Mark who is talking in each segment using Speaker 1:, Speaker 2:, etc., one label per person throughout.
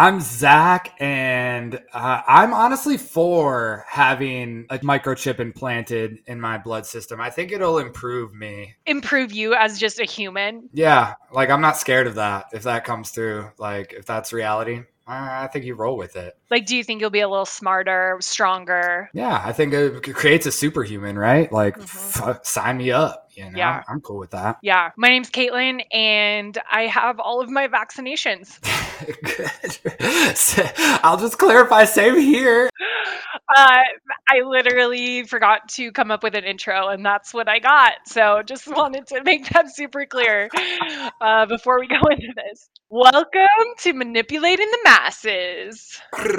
Speaker 1: I'm Zach, and uh, I'm honestly for having a microchip implanted in my blood system. I think it'll improve me.
Speaker 2: Improve you as just a human.
Speaker 1: Yeah, like I'm not scared of that if that comes through. Like if that's reality, I think you roll with it.
Speaker 2: Like, do you think you'll be a little smarter, stronger?
Speaker 1: Yeah, I think it creates a superhuman, right? Like, mm-hmm. f- sign me up. You know, yeah. I'm cool with that.
Speaker 2: Yeah. My name's Kaitlin, and I have all of my vaccinations.
Speaker 1: Good. I'll just clarify, same here.
Speaker 2: Uh, I literally forgot to come up with an intro, and that's what I got. So just wanted to make that super clear uh, before we go into this. Welcome to Manipulating the Masses.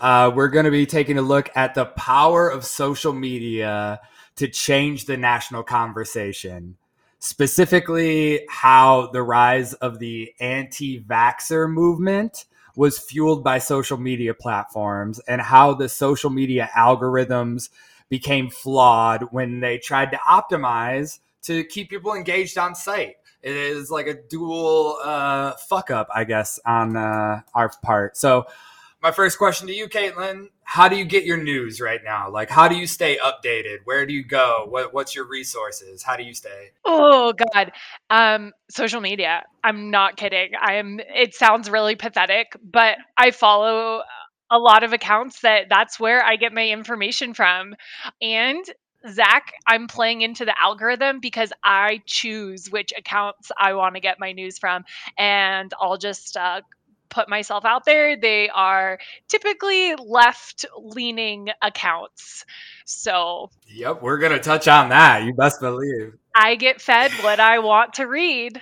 Speaker 1: uh, we're going to be taking a look at the power of social media to change the national conversation. Specifically, how the rise of the anti vaxxer movement was fueled by social media platforms and how the social media algorithms became flawed when they tried to optimize to keep people engaged on site it is like a dual uh, fuck up, I guess, on uh, our part. So, my first question to you, Kaitlin: How do you get your news right now? Like, how do you stay updated? Where do you go? What, what's your resources? How do you stay?
Speaker 2: Oh God, um, social media. I'm not kidding. I'm. It sounds really pathetic, but I follow a lot of accounts that that's where I get my information from. And Zach, I'm playing into the algorithm because I choose which accounts I want to get my news from. And I'll just uh, put myself out there. They are typically left leaning accounts. So,
Speaker 1: yep, we're going to touch on that. You best believe.
Speaker 2: I get fed what I want to read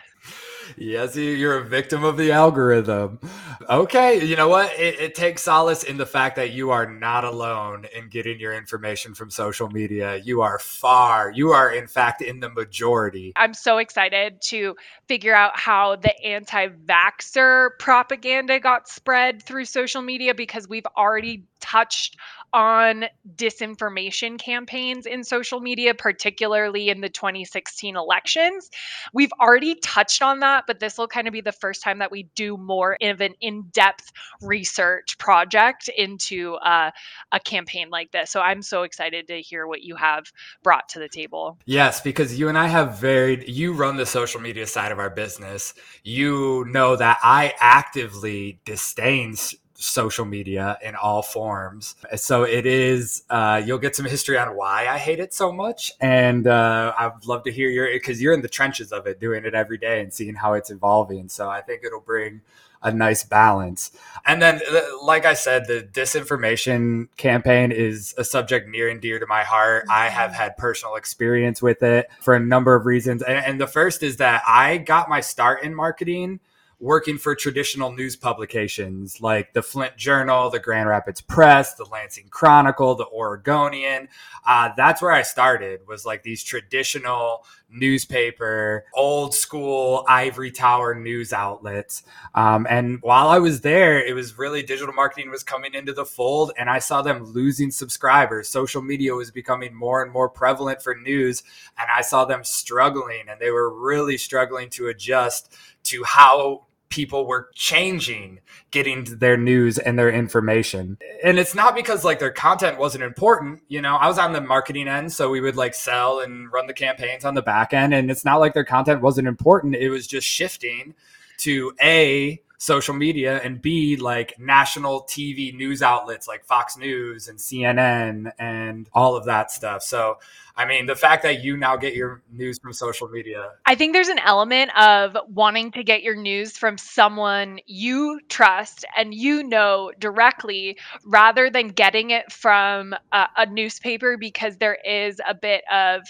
Speaker 1: yes, you're a victim of the algorithm. Okay, you know what? It, it, takes solace in the fact that you are not alone in getting your information from social media. You are far, you are in fact in the majority.
Speaker 2: I'm so excited to figure out how the anti vaxxer propaganda got spread through social media because we've already touched on disinformation campaigns in social media, particularly in the 2016 elections. We've already touched on that, but this will kind of be the first time that we do more of an in depth research project into uh, a campaign like this. So I'm so excited to hear what you have brought to the table.
Speaker 1: Yes, because you and I have varied, you run the social media side of our business. You know that I actively disdain social media in all forms. So it is, uh, you'll get some history on why I hate it so much. And uh, I'd love to hear your, because you're in the trenches of it, doing it every day and seeing how it's evolving. So I think it'll bring a nice balance. And then, uh, like I said, the disinformation campaign is a subject near and dear to my heart. I have had personal experience with it for a number of reasons. And, and the first is that I got my start in marketing working for traditional news publications like the Flint Journal, the Grand Rapids Press, the Lansing Chronicle, the Oregonian. Uh, that's where I started. Was like these traditional newspaper, old school ivory tower news outlets. Um, and while I was there, it was really digital marketing was coming into the fold, and I saw them losing subscribers. Social media was becoming more and more prevalent for news, and I saw them struggling, and they were really struggling to adjust to how people were changing getting their news and their information. And it's not because like their content wasn't important. You know, I was on the marketing end, so we would like sell and run the campaigns on the back end. And it's not like their content wasn't important. It was just shifting to A, social media and B like national TV news outlets like Fox News and CNN and all of that stuff. So I mean, the fact that you now get your news from social media.
Speaker 2: I think there's an element of wanting to get your news from someone you trust and you know directly rather than getting it from a, a newspaper because there is a bit of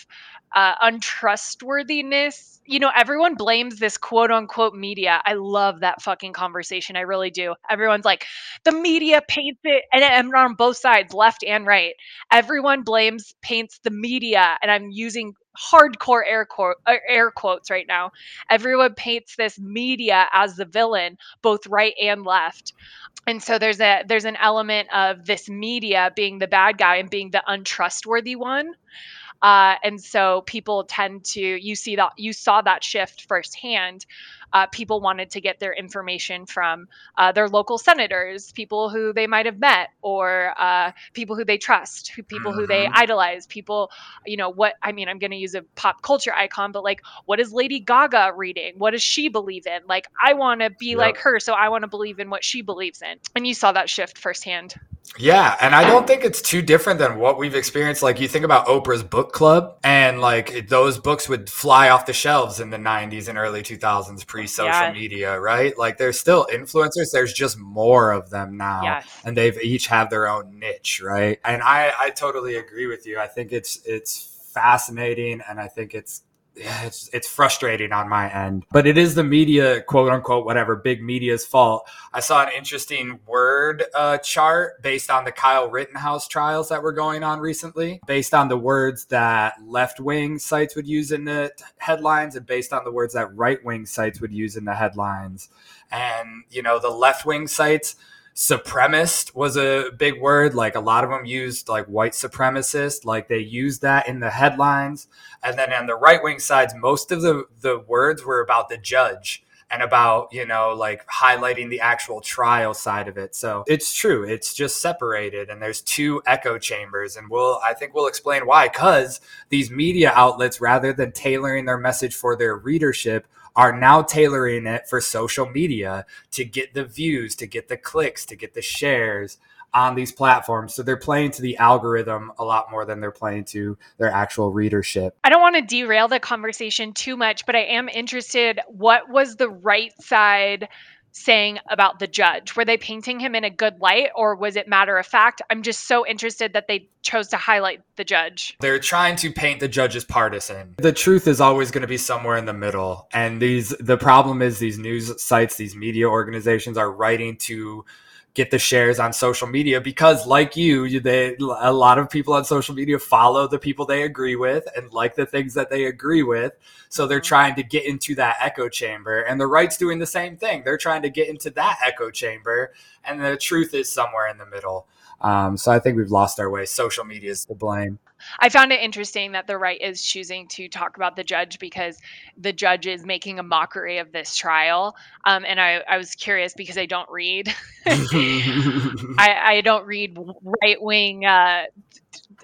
Speaker 2: uh, untrustworthiness you know, everyone blames this quote unquote media. I love that fucking conversation. I really do. Everyone's like, the media paints it, and I'm on both sides, left and right. Everyone blames, paints the media, and I'm using hardcore air quote uh, air quotes right now. Everyone paints this media as the villain, both right and left. And so there's a there's an element of this media being the bad guy and being the untrustworthy one. Uh, and so people tend to you see that you saw that shift firsthand. Uh, people wanted to get their information from uh, their local senators, people who they might have met, or uh, people who they trust, people mm-hmm. who they mm-hmm. idolize, people, you know, what I mean, I'm going to use a pop culture icon, but like, what is Lady Gaga reading? What does she believe in? Like, I want to be yep. like her, so I want to believe in what she believes in. And you saw that shift firsthand.
Speaker 1: Yeah, and I don't think it's too different than what we've experienced. Like you think about Oprah's book club, and like those books would fly off the shelves in the '90s and early 2000s, pre-social yeah. media, right? Like there's still influencers. There's just more of them now, yes. and they've each have their own niche, right? And I I totally agree with you. I think it's it's fascinating, and I think it's it's it's frustrating on my end but it is the media quote unquote whatever big media's fault. I saw an interesting word uh, chart based on the kyle rittenhouse trials that were going on recently based on the words that left-wing sites would use in the headlines and based on the words that right-wing sites would use in the headlines. And you know the left-wing sites supremacist was a big word. Like a lot of them used like white supremacist, like they used that in the headlines. And then on the right wing sides, most of the, the words were about the judge and about, you know, like highlighting the actual trial side of it. So it's true. It's just separated and there's two echo chambers. And we'll, I think we'll explain why. Cause these media outlets, rather than tailoring their message for their readership, are now tailoring it for social media to get the views, to get the clicks, to get the shares on these platforms. So they're playing to the algorithm a lot more than they're playing to their actual readership.
Speaker 2: I don't want to derail the conversation too much, but I am interested what was the right side saying about the judge? Were they painting him in a good light or was it matter of fact? I'm just so interested that they chose to highlight the judge.
Speaker 1: They're trying to paint the judge as partisan. The truth is always going to be somewhere in the middle. And these the problem is these news sites, these media organizations are writing to get the shares on social media because like you they a lot of people on social media follow the people they agree with and like the things that they agree with so they're mm-hmm. trying to get into that echo chamber and the right's doing the same thing they're trying to get into that echo chamber and the truth is somewhere in the middle um, so I think we've lost our way. Social media is to blame.
Speaker 2: I found it interesting that the right is choosing to talk about the judge because the judge is making a mockery of this trial. Um, and I, I was curious because I don't read. I, I don't read right wing uh,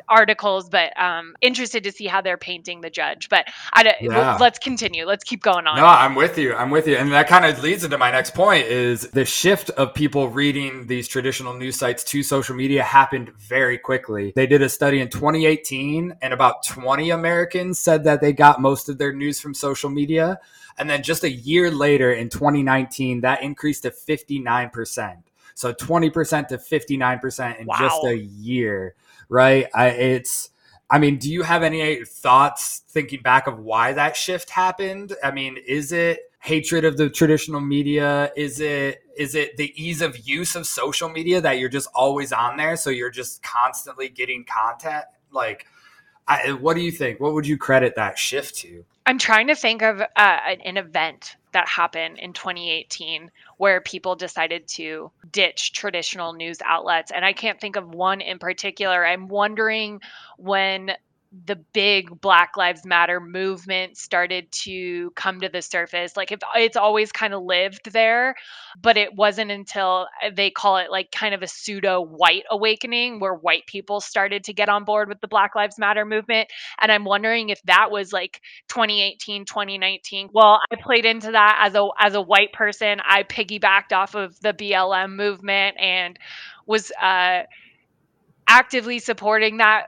Speaker 2: articles, but um, interested to see how they're painting the judge. But I, yeah. let's continue. Let's keep going on.
Speaker 1: No, I'm with you. I'm with you, and that kind of leads into my next point: is the shift of people reading these traditional news sites to social media happened very quickly. They did a study in 2018, and about 20 Americans said that they got most of their news from social media. And then just a year later in 2019, that increased to 59%. So 20% to 59% in wow. just a year right? I, it's, I mean, do you have any thoughts thinking back of why that shift happened? I mean, is it hatred of the traditional media? Is it is it the ease of use of social media that you're just always on there, so you're just constantly getting content? Like, I, what do you think? What would you credit that shift to?
Speaker 2: I'm trying to think of uh, an event that happened in 2018 where people decided to ditch traditional news outlets. And I can't think of one in particular. I'm wondering when the big Black Lives Matter movement started to come to the surface. Like it's always kind of lived there, but it wasn't until uh, they call it like kind of a pseudo white awakening where white people started to get on board with the Black Lives Matter movement. And I'm wondering if that was like 2018, 2019. Well, I played into that as a as a white person. I piggybacked off of the BLM movement and was uh actively supporting that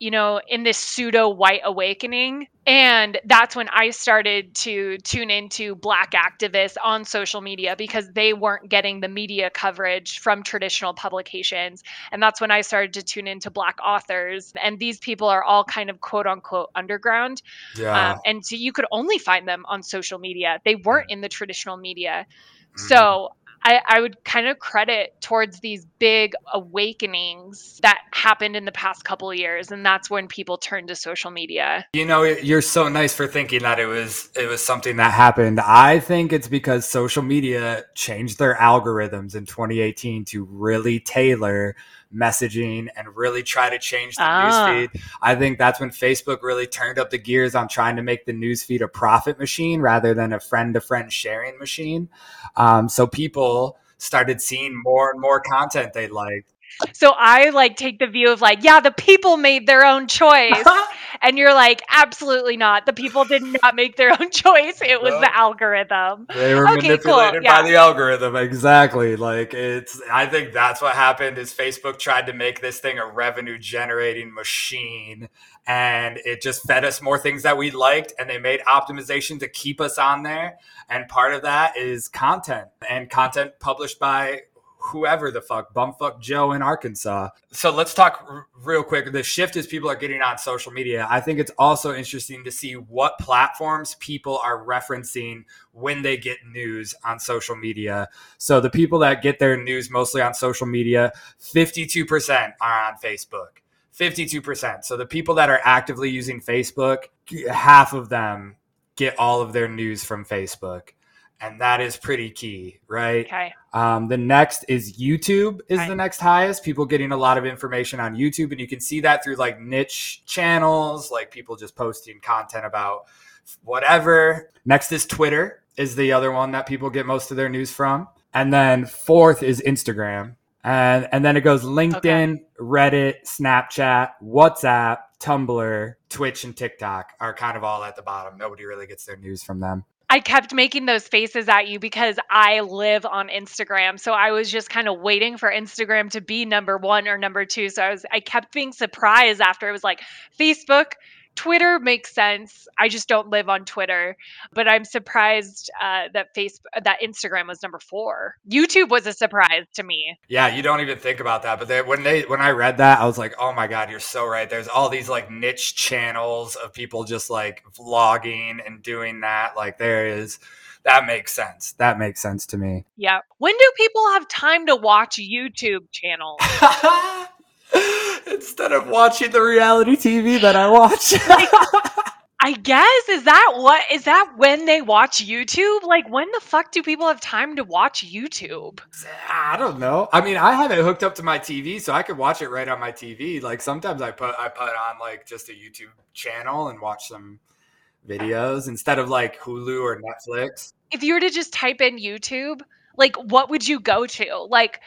Speaker 2: you know, in this pseudo white awakening. And that's when I started to tune into Black activists on social media because they weren't getting the media coverage from traditional publications. And that's when I started to tune into Black authors. And these people are all kind of quote unquote underground.
Speaker 1: Yeah.
Speaker 2: Um, and so you could only find them on social media, they weren't in the traditional media.
Speaker 1: Mhm.
Speaker 2: So I, I would kind of credit towards these big awakenings that happened in the past couple years, and that's when people turned to social media.
Speaker 1: You know, you're so nice for thinking that it was it was something that happened. I think it's because social media changed their algorithms in 2018 to really tailor messaging and really try to change the
Speaker 2: Ah.
Speaker 1: newsfeed. I think that's when Facebook really turned up the gears on trying to make the newsfeed a profit machine rather than a friend to friend sharing machine. Um, so people started seeing more and more content they liked.
Speaker 2: So I like take the view of like, yeah, the people made their own choice. and you're like, absolutely not. The people did not make their own choice. It was
Speaker 1: No.
Speaker 2: the algorithm.
Speaker 1: They were
Speaker 2: Okay, cool,
Speaker 1: manipulated
Speaker 2: yeah.
Speaker 1: by the algorithm. Exactly. Like it's I think that's what happened is Facebook tried to make this thing a revenue generating machine and it just fed us more things that we liked and they made optimization to keep us on there. And part of that is content and content published by whoever the fuck, bumfuck Joe in Arkansas. So let's talk r- real quick. The shift is people are getting on social media. I think it's also interesting to see what platforms people are referencing when they get news on social media. So the people that get their news mostly on social media, 52% are on Facebook. 52%. So the people that are actively using Facebook, half of them get all of their news from Facebook. And that is pretty key, right?
Speaker 2: Okay.
Speaker 1: Um, the next is YouTube is
Speaker 2: Okay.
Speaker 1: the next highest. People getting a lot of information on YouTube, and you can see that through like niche channels, like people just posting content about whatever. Next is Twitter is the other one that people get most of their news from, and then fourth is Instagram, and and then it goes LinkedIn, Reddit, Snapchat, WhatsApp, Tumblr, Twitch, and TikTok are kind of all at the bottom. Nobody really gets their news from them.
Speaker 2: I kept making those faces at you because I live on Instagram. So I was just kind of waiting for Instagram to be number one or number two. So I was I kept being surprised after it was like Facebook, Twitter makes sense. I just don't live on Twitter, but I'm surprised uh, that Facebook that Instagram was number four. YouTube was a surprise to me.
Speaker 1: Yeah, you don't even think about that. But they, when they when I read that, I was like, oh my god, you're so right. There's all these like niche channels of people just like vlogging and doing that. Like there is that makes sense. That makes sense to me.
Speaker 2: Yeah. When do people have time to watch YouTube channels?
Speaker 1: Instead of watching the reality TV that I watch.
Speaker 2: I guess is that what is that when they watch YouTube? Like when the fuck do people have time to watch YouTube?
Speaker 1: I don't know. I mean, I have it hooked up to my TV, so I could watch it right on my TV. Like sometimes I put I put on like just a YouTube channel and watch some videos instead of like Hulu or Netflix.
Speaker 2: If you were to just type in YouTube, like what would you go to? Like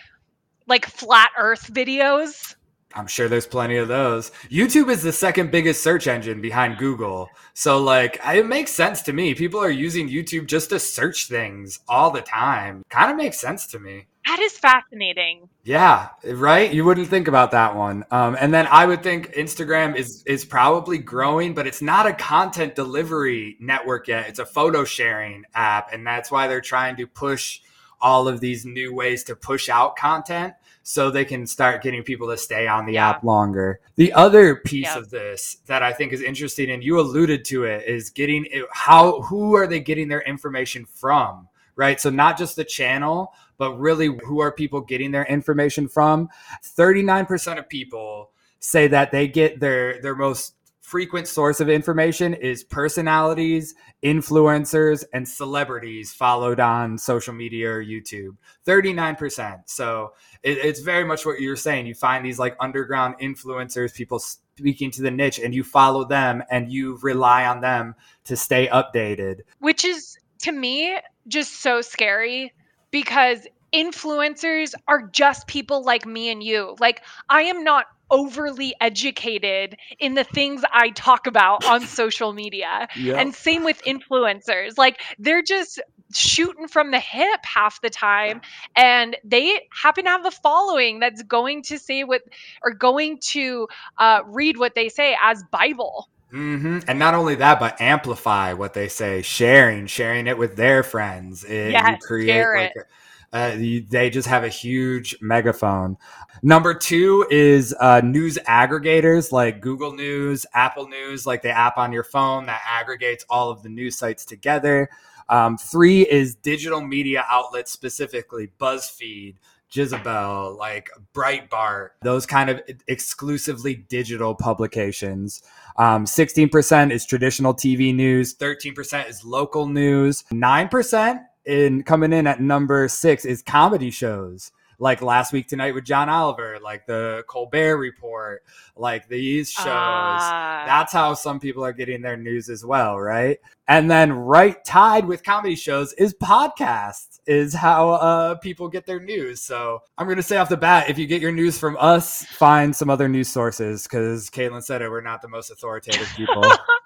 Speaker 2: like flat earth videos?
Speaker 1: I'm sure there's plenty of those. YouTube is the second biggest search engine behind Google. So like it makes sense to me. People are using YouTube just to search things all the time. Kind of makes sense to me.
Speaker 2: That is fascinating.
Speaker 1: Yeah, right. You wouldn't think about that one. Um, and then I would think Instagram is is probably growing, but it's not a content delivery network yet. It's a photo sharing app, and that's why they're trying to push all of these new ways to push out content so they can start getting people to stay on the
Speaker 2: Yeah.
Speaker 1: app longer. The other piece
Speaker 2: Yeah.
Speaker 1: of this that I think is interesting, and you alluded to it, is getting it, how who are they getting their information from? Right. So not just the channel, but really who are people getting their information from? 39% of people say that they get their their most frequent source of information is personalities, influencers, and celebrities followed on social media or YouTube. 39%. So it, it's very much what you're saying. You find these like underground influencers, people speaking to the niche, and you follow them and you rely on them to stay updated.
Speaker 2: Which is to me just so scary because influencers are just people like me and you. Like I am not overly educated in the things I talk about on social media.
Speaker 1: Yeah.
Speaker 2: And same with influencers. Like they're just shooting from the hip half the time and they happen to have a following that's going to say what or going to uh, read what they say as bible
Speaker 1: Mm-hmm. And not only that, but amplify what they say, sharing, sharing it with their friends. It,
Speaker 2: yes,
Speaker 1: you create like
Speaker 2: it.
Speaker 1: Uh, they just have a huge megaphone. Number two is uh, news aggregators like Google News, Apple News, like the app on your phone that aggregates all of the news sites together. Um, three is digital media outlets, specifically BuzzFeed, Jezebel, like Breitbart, those kind of exclusively digital publications. Um, 16% is traditional TV news, 13% is local news, 9% in coming in at number six is comedy shows like last week tonight with John Oliver, like the Colbert Report, like these shows.
Speaker 2: Ah.
Speaker 1: That's how some people are getting their news as well, right? And then right tied with comedy shows is podcasts, is how uh, people get their news. So I'm going to say off the bat, if you get your news from us, find some other news sources because Kaitlin said it, we're not the most authoritative people.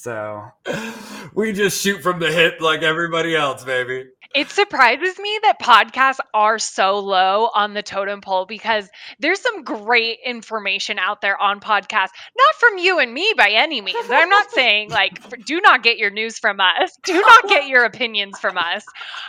Speaker 1: so we just shoot from the hip like everybody else, baby.
Speaker 2: It surprises me that podcasts are so low on the totem pole because there's some great information out there on podcasts. Not from you and me by any means. I'm not saying like do not get your news from us. Do not get your opinions from us.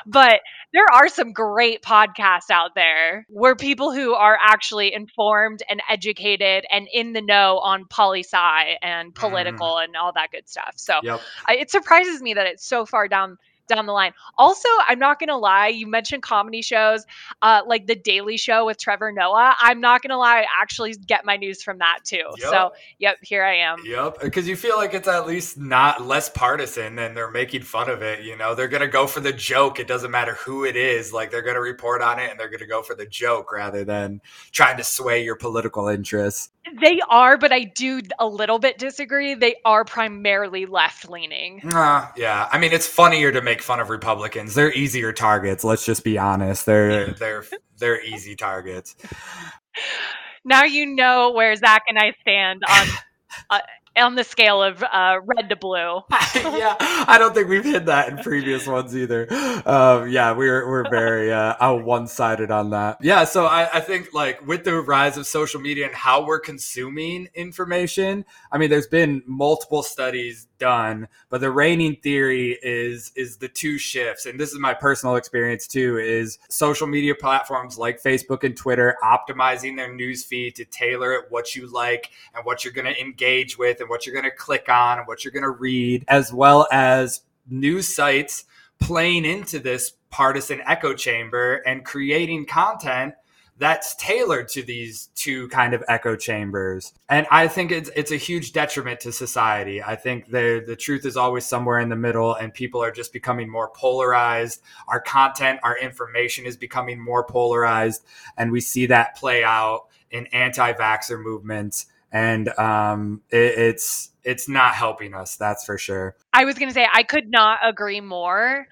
Speaker 2: But there are some great podcasts out there where people who are actually informed and educated and in the know on poli sci and mm. political and all that good stuff. So
Speaker 1: Yep.
Speaker 2: I, it surprises me that it's so far down down the line. Also, I'm not gonna lie, you mentioned comedy shows, uh, like the Daily Show with Trevor Noah. I'm not gonna lie, I actually get my news from that too.
Speaker 1: Yep.
Speaker 2: So, yep, here I am.
Speaker 1: Yep, because you feel like it's at least not less partisan and they're making fun of it. You know, they're gonna go for the joke. It doesn't matter who it is. Like they're gonna report on it and they're gonna go for the joke rather than trying to sway your political interests.
Speaker 2: They are, but I do a little bit disagree. They are primarily left leaning.
Speaker 1: Uh, yeah, I mean it's funnier to make fun of Republicans. They're easier targets. Let's just be honest. They're they're they're easy targets.
Speaker 2: Now you know where Zach and I stand on uh, on the scale of uh, red to blue.
Speaker 1: yeah, I don't think we've hit that in previous ones either. Um, yeah, we're we're very uh, one sided on that. Yeah, so I, I think like with the rise of social media and how we're consuming information, I mean, there's been multiple studies done, but the reigning theory is is the two shifts, and this is my personal experience too. Is social media platforms like Facebook and Twitter optimizing their news feed to tailor it what you like and what you're going to engage with and what you're going to click on and what you're going to read, as well as news sites playing into this partisan echo chamber and creating content that's tailored to these two kind of echo chambers. And I think it's it's a huge detriment to society. I think the the truth is always somewhere in the middle and people are just becoming more polarized. Our content, our information is becoming more polarized and we see that play out in anti-vaxxer movements and um, it, it's it's not helping us that's for sure
Speaker 2: I was going to say I could not agree more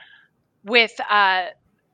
Speaker 2: with uh,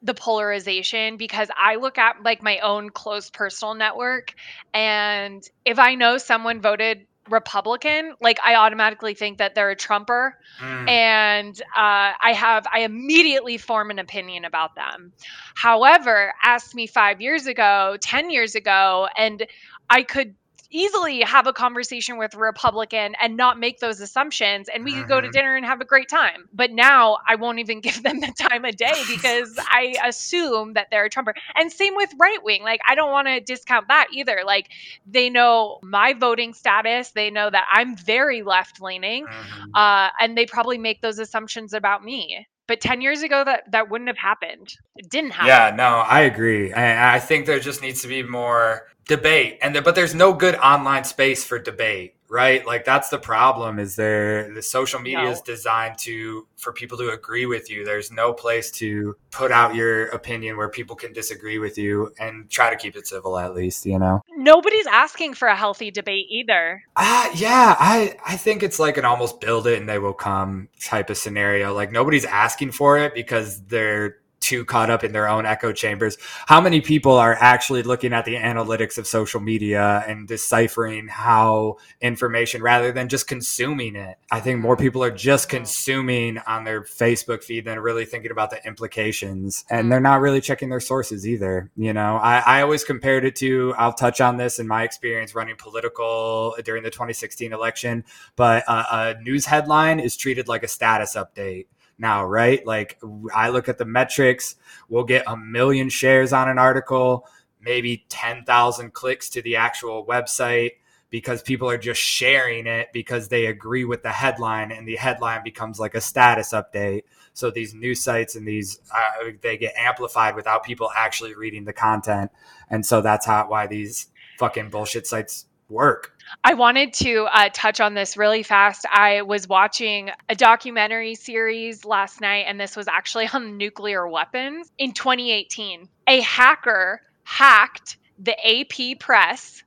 Speaker 2: the polarization because I look at like my own close personal network, and if I know someone voted Republican, like I automatically think that they're a Trumper,
Speaker 1: Mm.
Speaker 2: and uh, I have I immediately form an opinion about them. However, ask me five years ago, ten years ago, and I could easily have a conversation with a Republican and not make those assumptions and we could go to
Speaker 1: Mhm.
Speaker 2: dinner and have a great time. But now I won't even give them the time of day because I assume that they're a Trumper. And same with right wing. Like I don't want to discount that either. Like they know my voting status, they know that I'm very left leaning,
Speaker 1: Mhm.
Speaker 2: uh, and they probably make those assumptions about me. But 10 years ago that that wouldn't have happened. It didn't happen.
Speaker 1: Yeah, no, I agree. I, I think there just needs to be more debate, and there, but there's no good online space for debate, right? Like that's the problem. Is there the social media
Speaker 2: No.
Speaker 1: is designed to for people to agree with you. There's no place to put out your opinion where people can disagree with you and try to keep it civil, at least, you know.
Speaker 2: Nobody's asking for a healthy debate either.
Speaker 1: Ah, yeah, I I think it's like an almost build it and they will come type of scenario. Like nobody's asking for it because they're too caught up in their own echo chambers. How many people are actually looking at the analytics of social media and deciphering how information rather than just consuming it? I think more people are just consuming on their Facebook feed than really thinking about the implications. And mm-hmm. they're not really checking their sources either. You know, I, I always compared it to, I'll touch on this in my experience running political during the 2016 election, but a news headline is treated like a status update now, right? Like I look at the metrics, we'll get a million shares on an article, maybe 10,000 clicks to the actual website because people are just sharing it because they agree with the headline and the headline becomes like a status update. So these news sites and these uh, they get amplified without people actually reading the content. And so that's how why these fucking bullshit sites work.
Speaker 2: I wanted to uh, touch on this really fast. I was watching a documentary series last night, and this was actually on nuclear weapons in 2018. A hacker hacked the AP press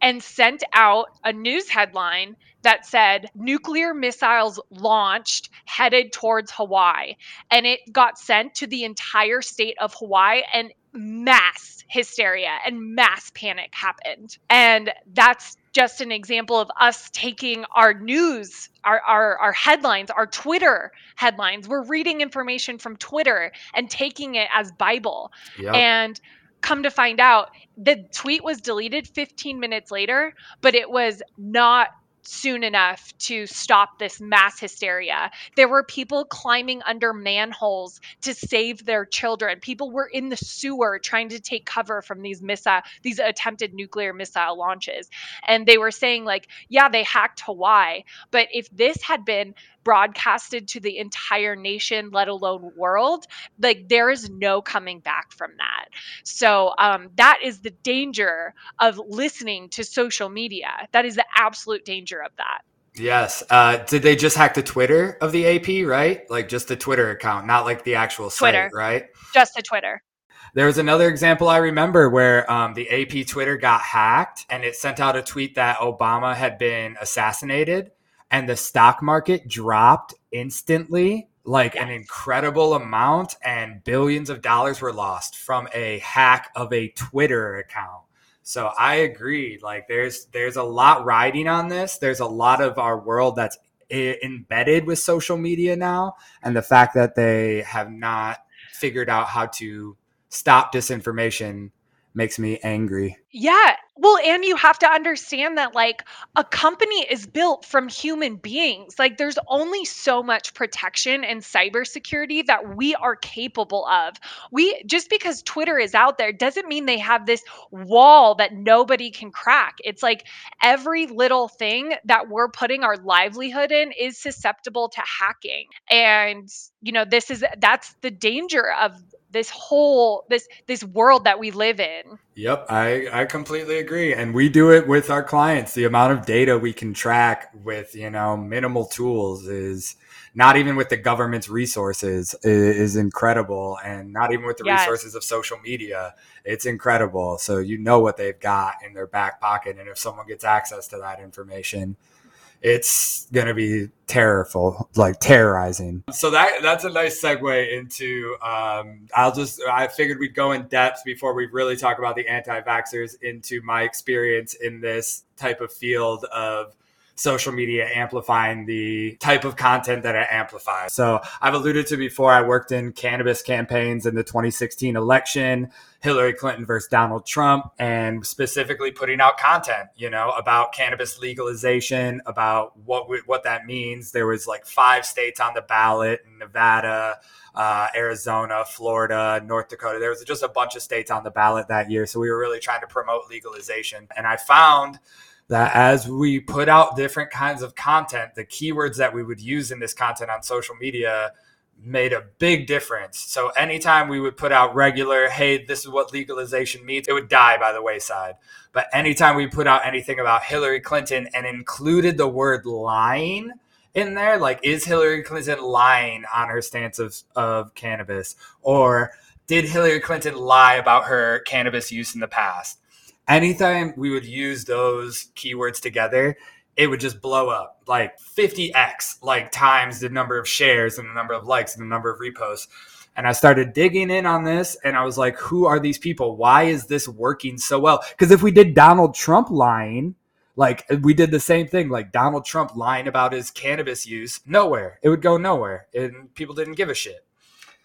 Speaker 2: and sent out a news headline that said nuclear missiles launched headed towards Hawaii. And it got sent to the entire state of Hawaii, and mass hysteria and mass panic happened. And that's just an example of us taking our news, our, our, our headlines, our Twitter headlines. We're reading information from Twitter and taking it as Bible. Yep. And come to find out, the tweet was deleted 15 minutes later, but it was not soon enough to stop this mass hysteria. There were people climbing under manholes to save their children. People were in the sewer trying to take cover from these missile these attempted nuclear missile launches. And they were saying like, yeah, they hacked Hawaii, but if this had been broadcasted to the entire nation, let alone world, like there is no coming back from that. So um, that is the danger of listening to social media. That is the absolute danger of that.
Speaker 1: Yes. Uh, did they just hack the Twitter of the AP, right? Like just the Twitter account, not like the actual Twitter, site, right?
Speaker 2: Just the Twitter.
Speaker 1: There was another example I remember where um, the AP Twitter got hacked and it sent out a tweet that Obama had been assassinated and the stock market dropped instantly like an incredible amount and billions of dollars were lost from a hack of a Twitter account. So I agree like there's there's a lot riding on this. There's a lot of our world that's I- embedded with social media now and the fact that they have not figured out how to stop disinformation makes me angry.
Speaker 2: Yeah. Well, and you have to understand that like a company is built from human beings. Like there's only so much protection and cybersecurity that we are capable of. We just because Twitter is out there doesn't mean they have this wall that nobody can crack. It's like every little thing that we're putting our livelihood in is susceptible to hacking. And you know, this is that's the danger of this whole this this world that we live in.
Speaker 1: Yep, I I completely agree and we do it with our clients. The amount of data we can track with, you know, minimal tools is not even with the government's resources is, incredible and not even with the yes. resources of social media. It's incredible. So you know what they've got in their back pocket and if someone gets access to that information, it's to be terrible, like terrorizing. So that that's a nice segue into. Um, I'll just I figured we'd go in depth before we really talk about the anti-vaxxers into my experience in this type of field of social media amplifying the type of content that it amplifies. So I've alluded to before, I worked in cannabis campaigns in the 2016 election, Hillary Clinton versus Donald Trump, and specifically putting out content, you know, about cannabis legalization, about what what that means. There was like five states on the ballot: Nevada, uh, Arizona, Florida, North Dakota. There was just a bunch of states on the ballot that year. So we were really trying to promote legalization, and I found that as we put out different kinds of content, the keywords that we would use in this content on social media made a big difference. So anytime we would put out regular, hey, this is what legalization means, it would die by the wayside. But anytime we put out anything about Hillary Clinton and included the word lying in there, like is Hillary Clinton lying on her stance of, of cannabis? Or did Hillary Clinton lie about her cannabis use in the past? Anytime we would use those keywords together, it would just blow up like 50x, like times the number of shares and the number of likes and the number of reposts. And I started digging in on this and I was like, who are these people? Why is this working so well? Because if we did Donald Trump lying, like we did the same thing, like Donald Trump lying about his cannabis use, nowhere. It would go nowhere. And people didn't give a shit.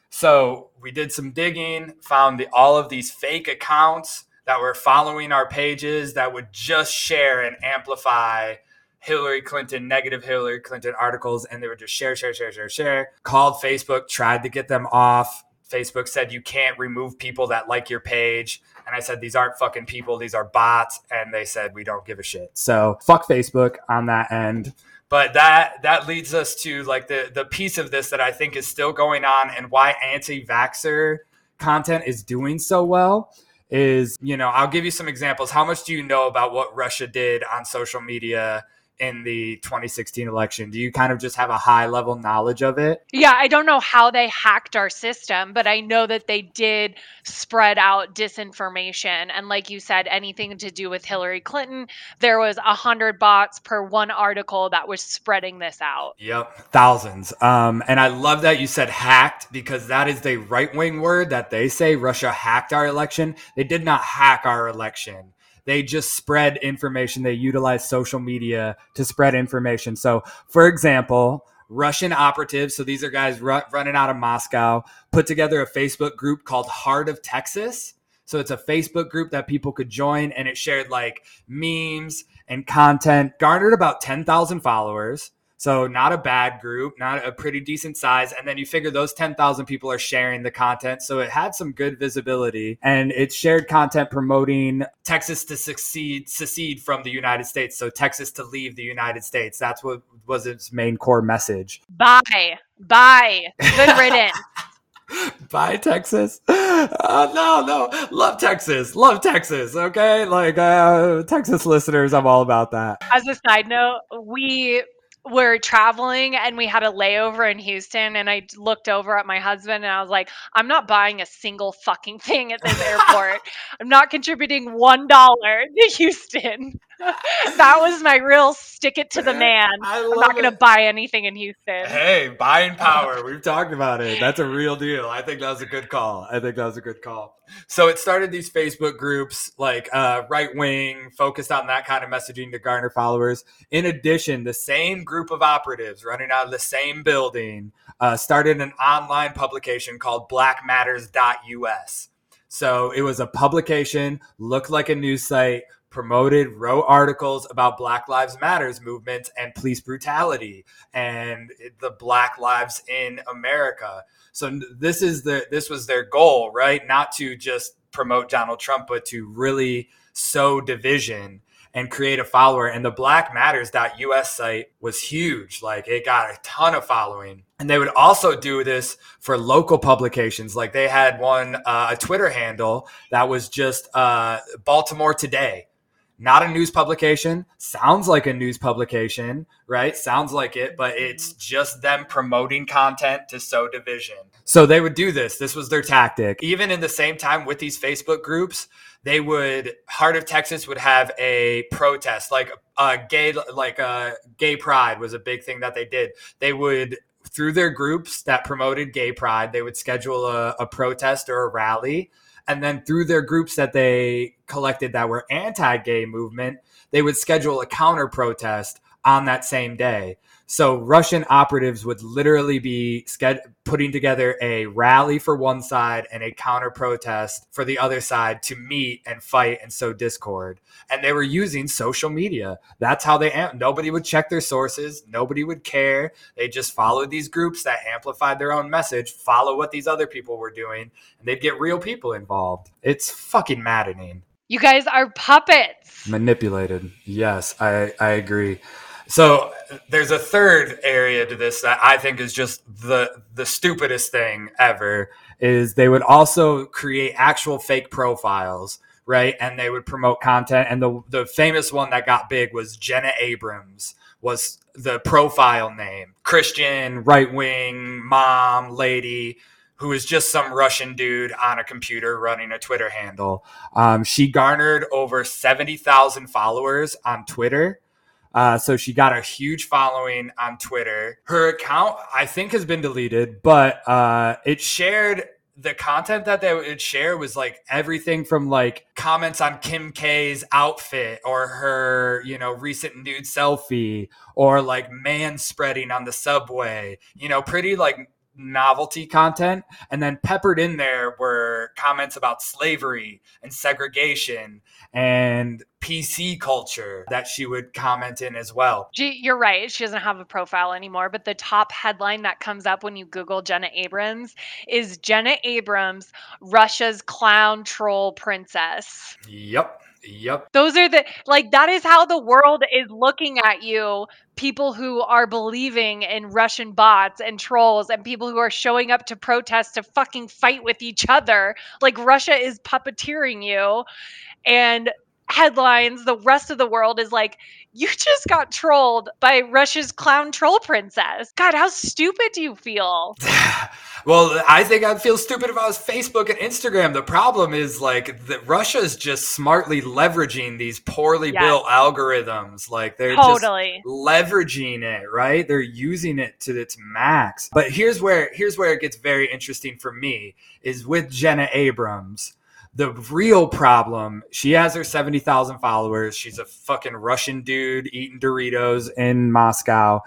Speaker 1: So we did some digging, found the, all of these fake accounts that were following our pages that would just share and amplify Hillary Clinton, negative Hillary Clinton articles, and they would just share, share, share, share, share. Called Facebook, tried to get them off. Facebook said you can't remove people that like your page. And I said, these aren't fucking people, these are bots. And they said, we don't give a shit. So fuck Facebook on that end. But that that leads us to like the the piece of this that I think is still going on and why anti-vaxxer content is doing so well is, you know, I'll give you some examples. How much do you know about what Russia did on social media in the 2016 election? Do you kind of just have a high level knowledge of it?
Speaker 2: Yeah, I don't know how they hacked our system, but I know that they did spread out disinformation. And like you said, anything to do with Hillary Clinton, there was a hundred bots per one article that was spreading this out.
Speaker 1: Yep, thousands. Um, and I love that you said hacked because that is the right wing word that they say. Russia hacked our election. They did not hack our election they just spread information. They utilize social media to spread information. So, for example, Russian operatives, so these are guys ru- running out of Moscow, put together a Facebook group called Heart of Texas. So it's a Facebook group that people could join and it shared like memes and content, garnered about 10,000 followers. So not a bad group, not a pretty decent size. And then you figure those 10,000 people are sharing the content. So it had some good visibility and it shared content promoting Texas to succeed, secede from the United States. So Texas to leave the United States. That's what was its main core message.
Speaker 2: Bye. Bye. Good riddance.
Speaker 1: Bye, Texas. Uh, no, no. Love Texas. Love Texas. Okay. Like, uh, Texas listeners, I'm all about that.
Speaker 2: As a side note, we were traveling and we had a layover in Houston and I looked over at my husband and I was like, I'm not buying a single fucking thing at this airport. I'm not contributing one dollar to Houston. that was my real stick it to the man. I'm not going to buy anything in Houston.
Speaker 1: Hey, buying power. We've talked about it. That's a real deal. I think that was a good call. I think that was a good call. So it started these Facebook groups, like uh, right wing, focused on that kind of messaging to garner followers. In addition, the same group of operatives running out of the same building uh, started an online publication called blackmatters.us. So it was a publication, looked like a news site, promoted, wrote articles about Black Lives Matters movement and police brutality and the Black lives in America. So this is the this was their goal, right? Not to just promote Donald Trump, but to really sow division and create a follower. And the black blackmatters.us site was huge. Like it got a ton of following. And they would also do this for local publications. Like they had one, uh, a Twitter handle that was just uh, Baltimore Today not a news publication. Sounds like a news publication, right? Sounds like it, but mm-hmm. it's just them promoting content to sow division. So they would do this. This was their tactic. Even in the same time with these Facebook groups, they would Heart of Texas would have a protest, like a gay, like a gay pride was a big thing that they did. They would through their groups that promoted gay pride, they would schedule a, a protest or a rally and then through their groups that they collected that were anti-gay movement, they would schedule a counter protest on that same day. So Russian operatives would literally be putting together a rally for one side and a counter protest for the other side to meet and fight and sow discord. And they were using social media. That's how they nobody would check their sources, nobody would care. They just followed these groups that amplified their own message, follow what these other people were doing, and they'd get real people involved. It's fucking maddening.
Speaker 2: You guys are puppets.
Speaker 1: Manipulated. Yes, I I agree. So there's a third area to this that I think is just the the stupidest thing ever is they would also create actual fake profiles, right? And they would promote content. And the the famous one that got big was Jenna Abrams was the profile name. Christian, right wing, mom, lady, who is just some Russian dude on a computer running a Twitter handle. Um, she garnered over 70,000 followers on Twitter Uh, so she got a huge following on Twitter. Her account, I think, has been deleted, but uh, it shared the content that they would share was like everything from like comments on Kim K's outfit or her, you know, recent nude selfie or like man spreading on the subway, you know, pretty like novelty content. And then peppered in there were comments about slavery and segregation and PC culture that she would comment in as well.
Speaker 2: You're right. She doesn't have a profile anymore, but the top headline that comes up when you Google Jenna Abrams is Jenna Abrams, Russia's clown troll princess.
Speaker 1: Yep. Yep.
Speaker 2: Those are the like that is how the world is looking at you. People who are believing in Russian bots and trolls and people who are showing up to protest to fucking fight with each other. Like Russia is puppeteering you and headlines the rest of the world is like you just got trolled by russia's clown troll princess. God how stupid do you feel?
Speaker 1: Well i think i'd feel stupid if i was facebook and instagram. The problem is like that russia is just smartly leveraging these poorly yes. built algorithms. Like they're totally. just leveraging it right? They're using it to its max. But here's where here's where it gets very interesting for me is with jenna abrams the real problem, she has her 70,000 followers. She's a fucking Russian dude eating Doritos in Moscow.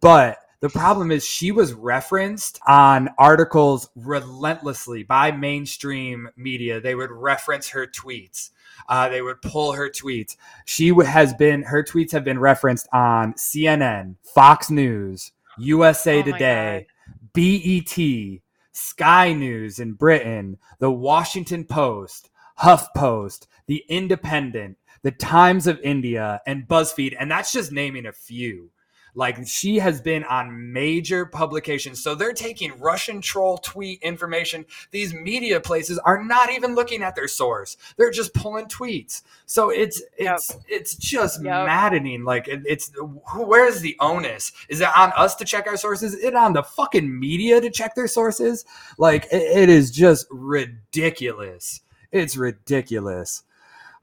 Speaker 1: But the problem is she was referenced on articles relentlessly by mainstream media. They would reference her tweets. Uh, they would pull her tweets. She has been her tweets have been referenced on CNN, Fox News, USA oh Today, BET, Sky News in Britain, the Washington Post, HuffPost, the Independent, the Times of India, and BuzzFeed. And that's just naming a few. Like she has been on major publications. So they're taking Russian troll tweet information. These media places are not even looking at their source. They're just pulling tweets. So it's it's yep. it's just yep. maddening. Like it, it's where's the onus? Is it on us to check our sources? Is it on the fucking media to check their sources? Like it, it is just ridiculous. It's ridiculous.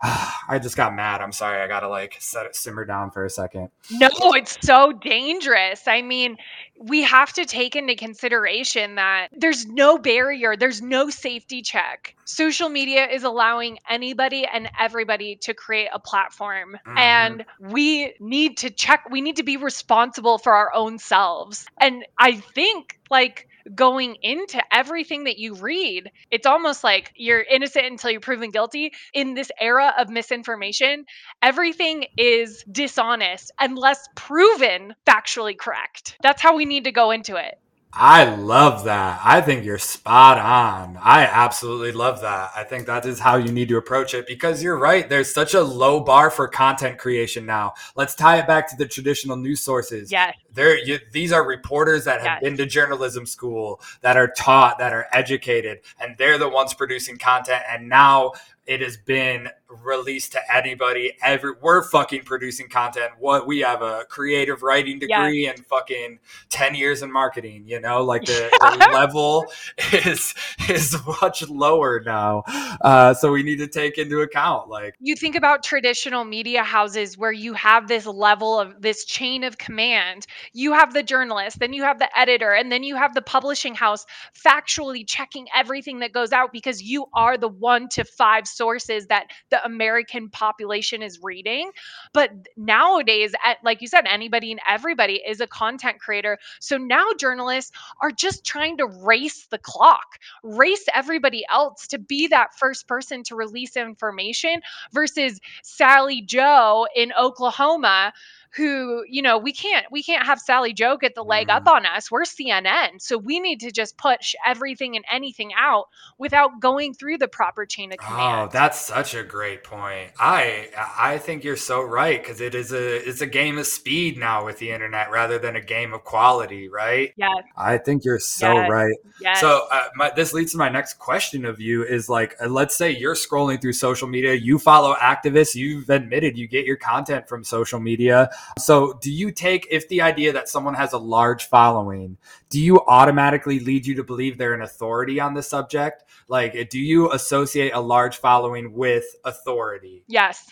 Speaker 1: I just got mad. I'm sorry. I gotta like set it simmer down for a second.
Speaker 2: No, it's so dangerous. I mean, we have to take into consideration that there's no barrier, there's no safety check. Social media is allowing anybody and everybody to create a platform. Mm-hmm. And we need to check, we need to be responsible for our own selves. And I think like going into everything that you read. It's almost like you're innocent until you're proven guilty. In this era of misinformation, everything is dishonest unless proven factually correct. That's how we need to go into it.
Speaker 1: I love that. I think you're spot on. I absolutely love that. I think that is how you need to approach it because you're right. There's such a low bar for content creation now. Let's tie it back to the traditional news sources.
Speaker 2: Yes.
Speaker 1: There, you, these are reporters that have yes. been to journalism school, that are taught, that are educated, and they're the ones producing content. And now it has been released to anybody. Every we're fucking producing content. What we have a creative writing degree yeah. and fucking ten years in marketing. You know, like the, the level is is much lower now. Uh, so we need to take into account like
Speaker 2: you think about traditional media houses where you have this level of this chain of command. You have the journalist, then you have the editor, and then you have the publishing house factually checking everything that goes out because you are the one to five sources that the American population is reading. But nowadays, at, like you said, anybody and everybody is a content creator. So now journalists are just trying to race the clock, race everybody else to be that first person to release information versus Sally Joe in Oklahoma who you know we can't we can't have sally joe get the leg up mm. on us. We're cnn so we need to just push everything and anything out without going through the proper chain of command.
Speaker 1: oh that's such a great point. I i think you're so right because it is a it's a game of speed now with the internet rather than a game of quality right?
Speaker 2: Yeah
Speaker 1: i think you're so yes. right. Yes. so uh, my, this leads to my next question of you is like uh, let's say you're scrolling through social media you follow activists you've admitted you get your content from social media so, do you take if the idea that someone has a large following, do you automatically lead you to believe they're an authority on the subject? Like, eh, do you associate a large following with authority?
Speaker 2: Yes.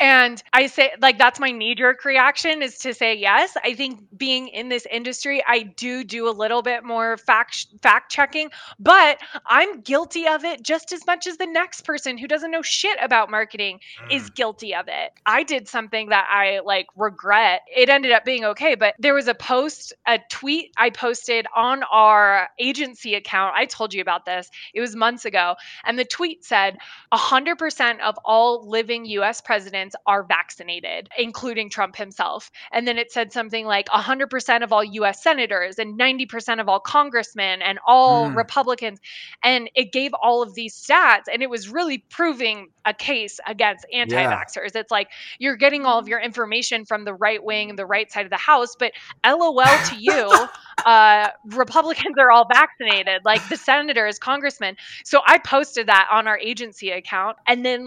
Speaker 2: And I say, like, that's my knee jerk reaction is to say yes. I think being in this industry, I do do a little bit more fact fact checking, but I'm guilty of it just as much as the next person who doesn't know shit about marketing mm. is guilty of it. I did something that I like regret. It ended up being okay, but there was a post, a tweet I posted on our agency account. I told you about this. It was months ago, and the tweet said 100% of all living US presidents are vaccinated, including Trump himself. And then it said something like 100% of all US senators and 90% of all congressmen and all mm. Republicans. And it gave all of these stats, and it was really proving a case against anti vaxxers. Yeah. It's like you're getting all of your information from the right wing and the right side of the house, but LOL to you, uh, Republicans are all vaccinated, like the senators, congressmen. So I posted that on our agency account. And then,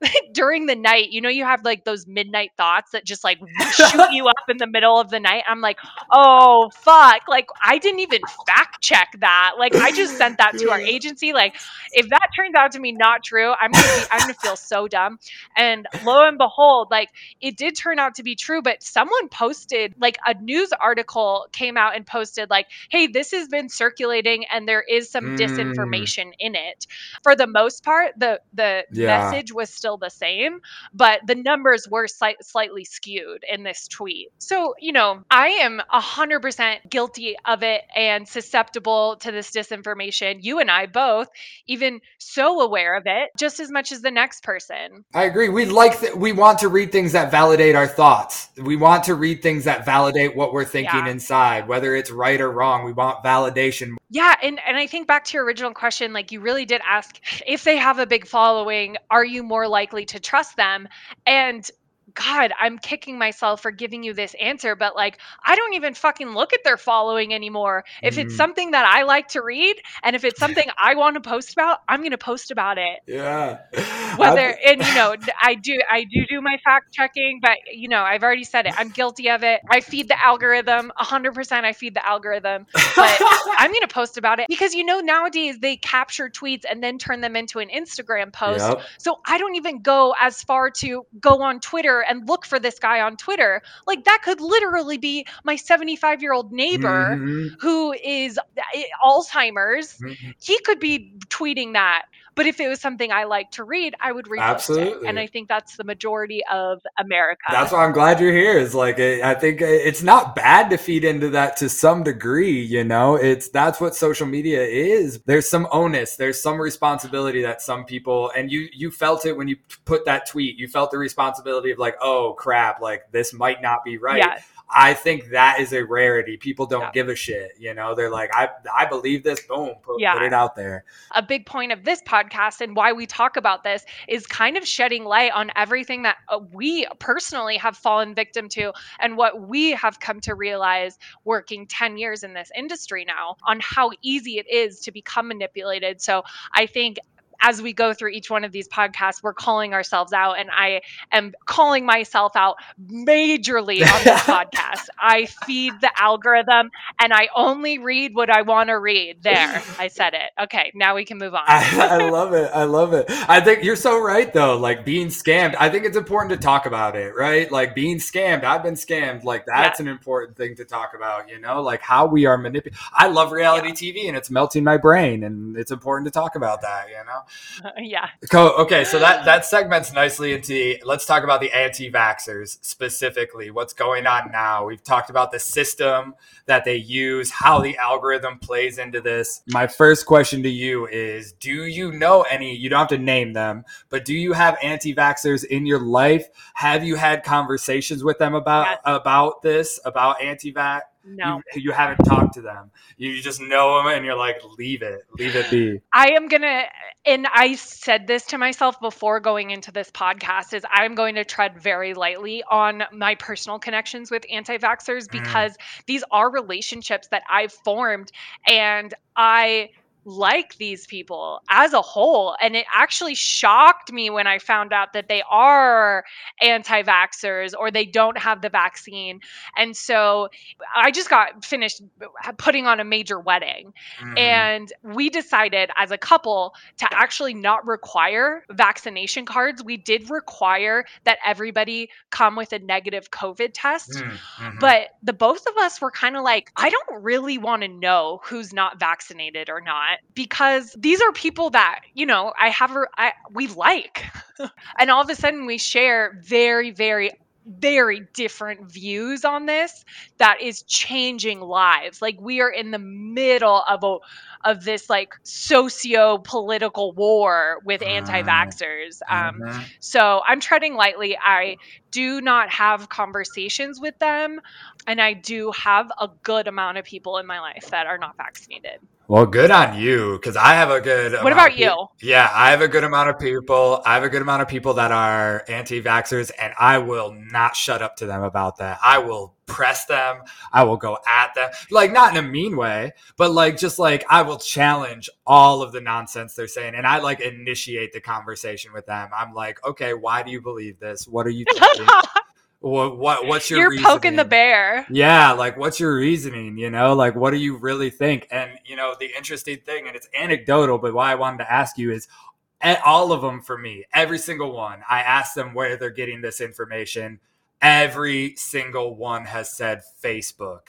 Speaker 2: like, during the night, you know, you have like those midnight thoughts that just like shoot you up in the middle of the night. I'm like, oh fuck! Like I didn't even fact check that. Like I just sent that to our agency. Like if that turns out to be not true, I'm gonna be, I'm gonna feel so dumb. And lo and behold, like it did turn out to be true. But someone posted like a news article came out and posted like, hey, this has been circulating and there is some mm. disinformation in it. For the most part, the the yeah. message was still the same, but the numbers were slight, slightly skewed in this tweet. So, you know, I am 100% guilty of it and susceptible to this disinformation. You and I both, even so aware of it, just as much as the next person.
Speaker 1: I agree. We like th- we want to read things that validate our thoughts. We want to read things that validate what we're thinking yeah. inside, whether it's right or wrong. We want validation.
Speaker 2: Yeah, and and I think back to your original question, like you really did ask if they have a big following, are you more likely to trust them. And God, I'm kicking myself for giving you this answer, but like, I don't even fucking look at their following anymore. If it's mm-hmm. something that I like to read and if it's something I want to post about, I'm going to post about it.
Speaker 1: Yeah.
Speaker 2: Whether, and you know, I do, I do do my fact checking, but you know, I've already said it. I'm guilty of it. I feed the algorithm 100%. I feed the algorithm, but I'm going to post about it because, you know, nowadays they capture tweets and then turn them into an Instagram post. Yep. So I don't even go as far to go on Twitter and look for this guy on Twitter. Like that could literally be my 75 year old neighbor mm-hmm. who is eh, Alzheimer's. Mm-hmm. He could be tweeting that. But if it was something I like to read, I would read Absolutely. it. And I think that's the majority of America.
Speaker 1: That's why I'm glad you're here. Is like I think uh, it's not bad to feed into that to some degree. You know, it's that's what social media is. There's some onus. There's some responsibility that some people and you you felt it when you put that tweet. You felt the responsibility of like, oh crap, like this might not be right. Yeah I think that is a rarity. People don't yeah. give a shit. You know, they're like, I, I believe this. Boom, put, yeah. put it out there.
Speaker 2: A big point of this podcast and why we talk about this is kind of shedding light on everything that uh, we personally have fallen victim to and what we have come to realize working 10 years in this industry now on how easy it is to become manipulated. So I think as we go through each one of these podcasts, we're calling ourselves out, and I am calling myself out majorly on this podcast. I feed the algorithm, and I only read what I want to read. There, I said it. Okay, now we can move on.
Speaker 1: I, I love it. I love it. I think you're so right, though. Like being scammed, I think it's important to talk about it, right? Like being scammed. I've been scammed. Like that's yeah. an important thing to talk about. You know, like how we are manipulated. I love reality yeah. TV, and it's melting my brain, and it's important to talk about that. You know.
Speaker 2: yeah.
Speaker 1: Okay, so that that segments nicely into let's talk about the anti-vaxxers specifically. What's going on now? We've talked about the system that they use, how the algorithm plays into this. My first question to you is do you know any you don't have to name them, but do you have anti-vaxxers in your life? Have you had conversations with them about yes. about this, about anti-vax?
Speaker 2: No.
Speaker 1: You, you, haven't talked to them. You just know them and you're like, leave it, leave it be.
Speaker 2: I am going to, and I said this to myself before going into this podcast, is I'm going to tread very lightly on my personal connections with anti vaxxers mm. because mm. these are relationships that I've formed and I like these people as a whole. And it actually shocked me when I found out that they are anti vaxxers or they don't have the vaccine. And so I just got finished putting on a major wedding. Mm-hmm. And we decided as a couple to actually not require vaccination cards. We did require that everybody come with a negative COVID test. Mm-hmm. But the both of us were kind of like, I don't really want to know who's not vaccinated or not because these are people that, you know, I have, a, I, we like. and all of a sudden we share very, very very different views on this that is changing lives like we are in the middle of a of this like socio political war with mm-hmm. anti-vaxxers. Um, mm-hmm. So I'm treading lightly. I do not have conversations with them, and I do have a good amount of people in my life that are not vaccinated.
Speaker 1: Well, good on you, because I have a good.
Speaker 2: What about you?
Speaker 1: Yeah, I have a good amount of people. I have a good amount of people that are anti-vaxxers, and I will not shut up to them about that. I will press them. I will go at them, like not in a mean way, but like just like I will challenge all of the nonsense they're saying, and I like initiate the conversation with them. I'm like, okay, why do you believe this? What are you thinking? what, what what's your
Speaker 2: you're
Speaker 1: reasoning?
Speaker 2: poking the bear
Speaker 1: yeah like what's your reasoning you know like what do you really think and you know the interesting thing and it's anecdotal but why i wanted to ask you is all of them for me every single one i asked them where they're getting this information Every single one has said Facebook.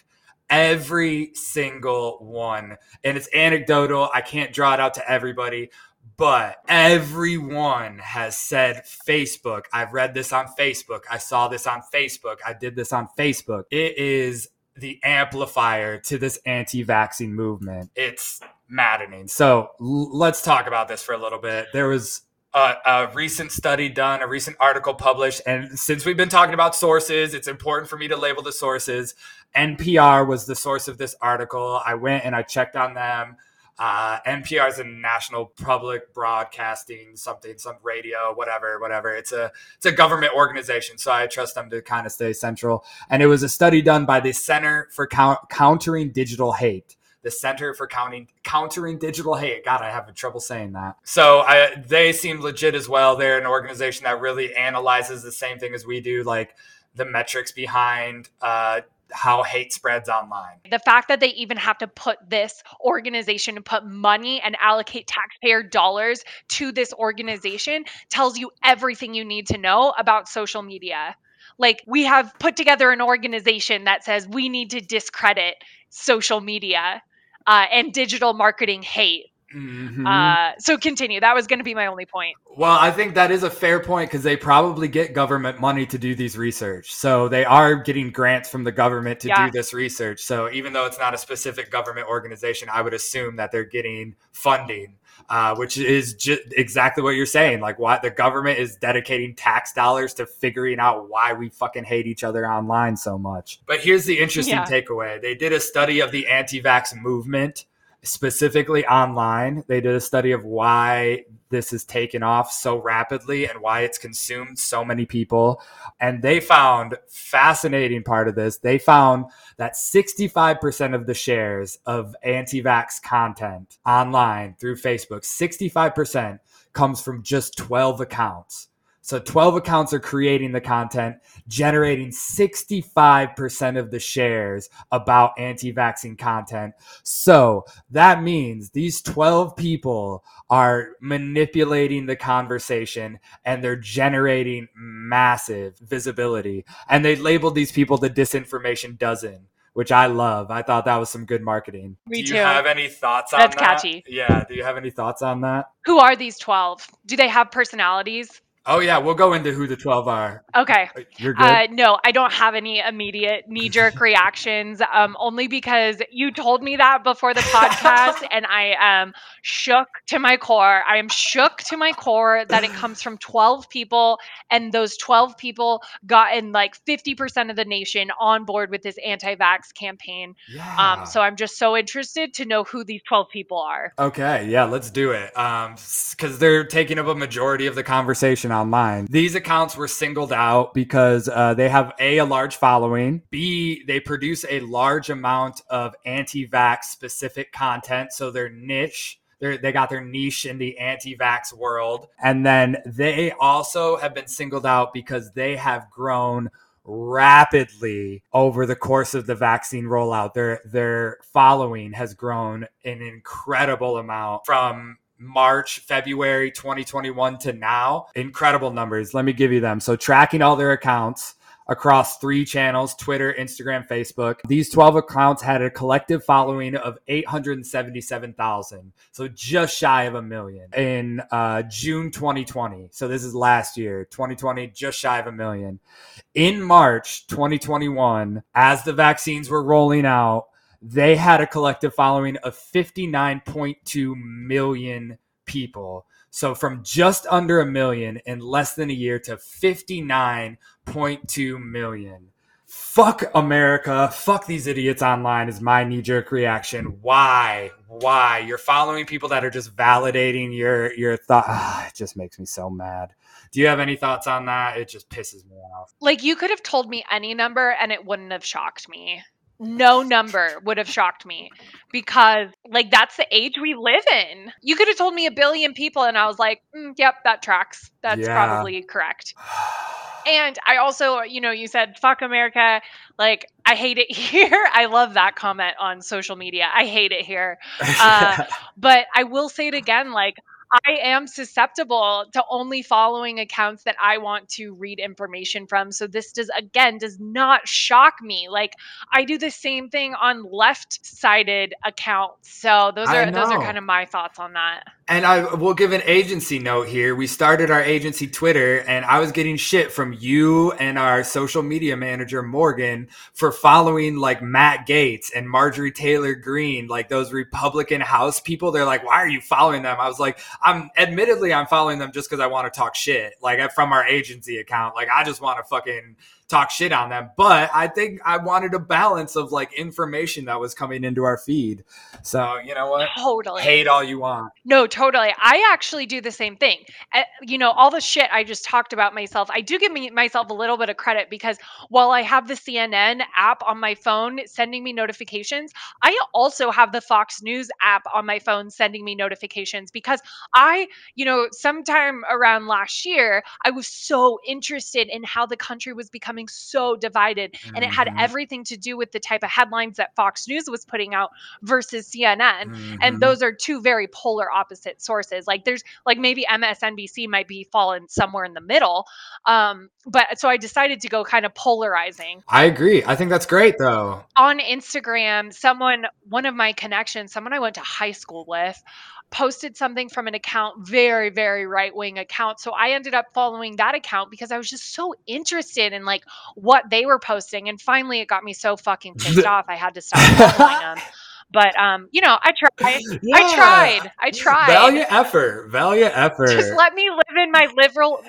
Speaker 1: Every single one. And it's anecdotal. I can't draw it out to everybody, but everyone has said Facebook. I've read this on Facebook. I saw this on Facebook. I did this on Facebook. It is the amplifier to this anti vaccine movement. It's maddening. So l- let's talk about this for a little bit. There was a, recent study done, a recent article published. And since we've been talking about sources, it's important for me to label the sources. NPR was the source of this article. I went and I checked on them. Uh, NPR is a national public broadcasting something, some radio, whatever, whatever. It's a it's a government organization, so I trust them to kind of stay central. And it was a study done by the Center for Countering Digital Hate the Center for Counting, Countering Digital Hate. God, I have trouble saying that. So I, they seem legit as well. They're an organization that really analyzes the same thing as we do, like the metrics behind uh, how hate spreads online.
Speaker 2: The fact that they even have to put this organization and put money and allocate taxpayer dollars to this organization tells you everything you need to know about social media. Like, we have put together an organization that says we need to discredit social media uh, and digital marketing hate. Mm-hmm. Uh, so continue. That was going to be my only point.
Speaker 1: Well, I think that is a fair point because they probably get government money to do these research. So they are getting grants from the government to yeah. do this research. So even though it's not a specific government organization, I would assume that they're getting funding, uh, which is just exactly what you're saying. Like, why the government is dedicating tax dollars to figuring out why we fucking hate each other online so much. But here's the interesting yeah. takeaway: they did a study of the anti-vax movement specifically online. They did a study of why this has taken off so rapidly and why it's consumed so many people. And they found fascinating part of this. They found that 65% of the shares of anti-vax content online through Facebook, 65% comes from just 12 accounts. So 12 accounts are creating the content, generating 65% of the shares about anti vaccine content. So that means these 12 people are manipulating the conversation and they're generating massive visibility. And they labeled these people the disinformation dozen which I love. I thought that was some good marketing.
Speaker 2: Me
Speaker 1: do
Speaker 2: too.
Speaker 1: you have any thoughts on
Speaker 2: That's
Speaker 1: that?
Speaker 2: That's catchy.
Speaker 1: Yeah. Do you have any thoughts on that?
Speaker 2: Who are these 12? Do they have personalities?
Speaker 1: Oh yeah, we'll go into who the twelve are.
Speaker 2: Okay.
Speaker 1: Uh, you're good.
Speaker 2: Uh, no, I don't have any immediate knee jerk reactions. Um, only because you told me that before the podcast, and I am shook to my core. I am shook to my core that it comes from twelve people, and those twelve people got in like fifty percent of the nation on board with this anti-vax campaign. Yeah. Um, so I'm just so interested to know who these twelve people are.
Speaker 1: Okay, yeah, let's do it. Um, because they're taking up a majority of the conversation online. These accounts were singled out because uh, they have a a large following, b they produce a large amount of anti-vax specific content, so they're niche They're, they got their niche in the anti-vax world, and then they also have been singled out because they have grown rapidly over the course of the vaccine rollout. Their their following has grown an incredible amount from March, February 2021 to now. Incredible numbers. Let me give you them. So tracking all their accounts across three channels Twitter, Instagram, Facebook. These 12 accounts had a collective following of 877,000. So just shy of a million in uh, June 2020. So this is last year, 2020, just shy of a million. In March 2021, as the vaccines were rolling out, they had a collective following of 59.2 million people. So from just under a million in less than a year to 59.2 million. Fuck America. Fuck these idiots online is my knee jerk reaction. Why? Why? You're following people that are just validating your your thought. Ah, it just makes me so mad. Do you have any thoughts on that? It just pisses me off.
Speaker 2: Like you could have told me any number and it wouldn't have shocked me no number would have shocked me because like that's the age we live in. You could have told me a billion people and i was like mm, yep that tracks. That's yeah. probably correct. And i also you know you said fuck america. Like i hate it here. I love that comment on social media. I hate it here. Uh, but i will say it again like I am susceptible to only following accounts that I want to read information from. So this does again does not shock me. Like I do the same thing on left-sided accounts. So those are those are kind of my thoughts on that.
Speaker 1: And I will give an agency note here. We started our agency Twitter and I was getting shit from you and our social media manager Morgan for following like Matt Gaetz and Marjorie Taylor Greene, like those Republican House people. They're like, "Why are you following them?" I was like, I'm admittedly I'm following them just because I want to talk shit, like from our agency account. Like I just want to fucking talk shit on them. But I think I wanted a balance of like information that was coming into our feed. So you know what?
Speaker 2: Totally.
Speaker 1: Hate all you want.
Speaker 2: No, totally. I actually do the same thing. Uh, you know, all the shit I just talked about myself. I do give me myself a little bit of credit because while I have the CNN app on my phone sending me notifications, I also have the Fox News app on my phone sending me notifications because I, you know, sometime around last year, I was so interested in how the country was becoming becoming so divided. Mm-hmm. And it had mm-hmm. everything to do with the type of headlines that Fox News was putting out versus CNN. Mm-hmm. And those are two very polar opposite sources. Like there's like maybe MSNBC might be fallen somewhere in the middle. Um, but so I decided to go kind of polarizing.
Speaker 1: I agree. I think that's great though.
Speaker 2: On Instagram, someone, one of my connections, someone I went to high school with, posted something from an account, very, very right wing account. So I ended up following that account because I was just so interested in like what they were posting. And finally, it got me so fucking pissed off. I had to stop following them. But um, you know, I tried. Yeah. I tried. I tried.
Speaker 1: Valiant effort. Valiant effort.
Speaker 2: Just let me live in my liberal.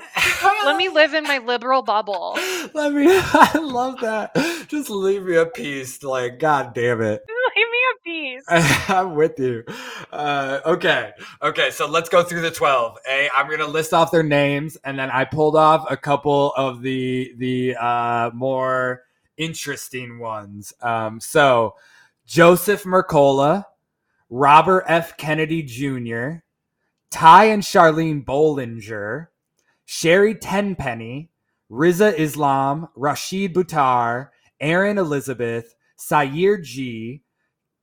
Speaker 2: let me live in my liberal bubble.
Speaker 1: Let me. I love that. Just leave me a piece. Like, god damn it.
Speaker 2: A
Speaker 1: piece. I'm with you. Uh, okay. Okay. So let's go through the twelve. A. I'm gonna list off their names, and then I pulled off a couple of the the uh, more interesting ones. Um, so. Joseph Mercola, Robert F. Kennedy Jr., Ty and Charlene Bollinger, Sherry Tenpenny, Rizza Islam, Rashid Buttar, Erin Elizabeth, Sayer Ji,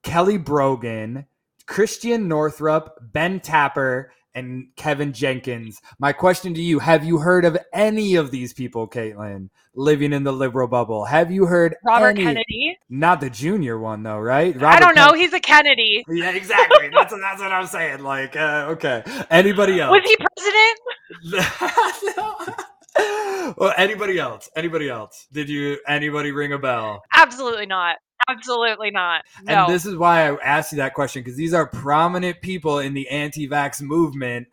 Speaker 1: Kelly Brogan, Christian Northrup, Ben Tapper, and Kevin Jenkins. My question to you Have you heard of any of these people, Kaitlin, living in the liberal bubble? Have you heard
Speaker 2: Robert
Speaker 1: any?
Speaker 2: Kennedy?
Speaker 1: Not the junior one, though, right?
Speaker 2: Robert I don't know. Ken- He's a Kennedy.
Speaker 1: Yeah, exactly. that's, that's what I'm saying. Like, uh, okay. Anybody else?
Speaker 2: Was he
Speaker 1: president? well, anybody else? Anybody else? Did you anybody ring a bell?
Speaker 2: Absolutely not. Absolutely not. No.
Speaker 1: And this is why I asked you that question because these are prominent people in the anti-vax movement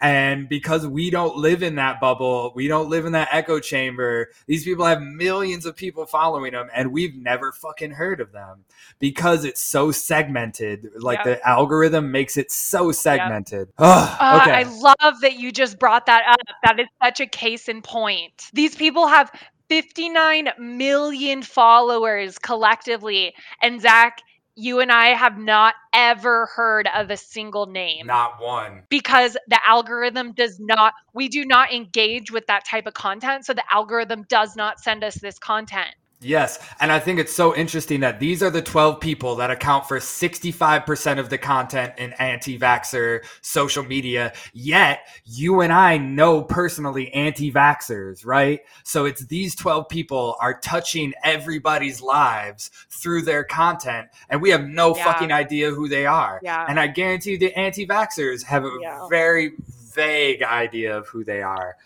Speaker 1: and because we don't live in that bubble, we don't live in that echo chamber, these people have millions of people following them, and we've never fucking heard of them because it's so segmented. Like yep. the algorithm makes it so segmented. Yep.
Speaker 2: uh, okay. I love that you just brought that up. That is such a case in point. These people have 59 million followers collectively. And Zach, you and I have not ever heard of a single name.
Speaker 1: Not one.
Speaker 2: Because the algorithm does not, we do not engage with that type of content. So the algorithm does not send us this content.
Speaker 1: Yes. And I think it's so interesting that these are the 12 people that account for 65% of the content in anti vaxxer social media. Yet you and I know personally anti vaxxers, right? So it's these 12 people are touching everybody's lives through their content. And we have no yeah. fucking idea who they are.
Speaker 2: Yeah.
Speaker 1: And I guarantee you the anti vaxxers have a yeah. very vague idea of who they are.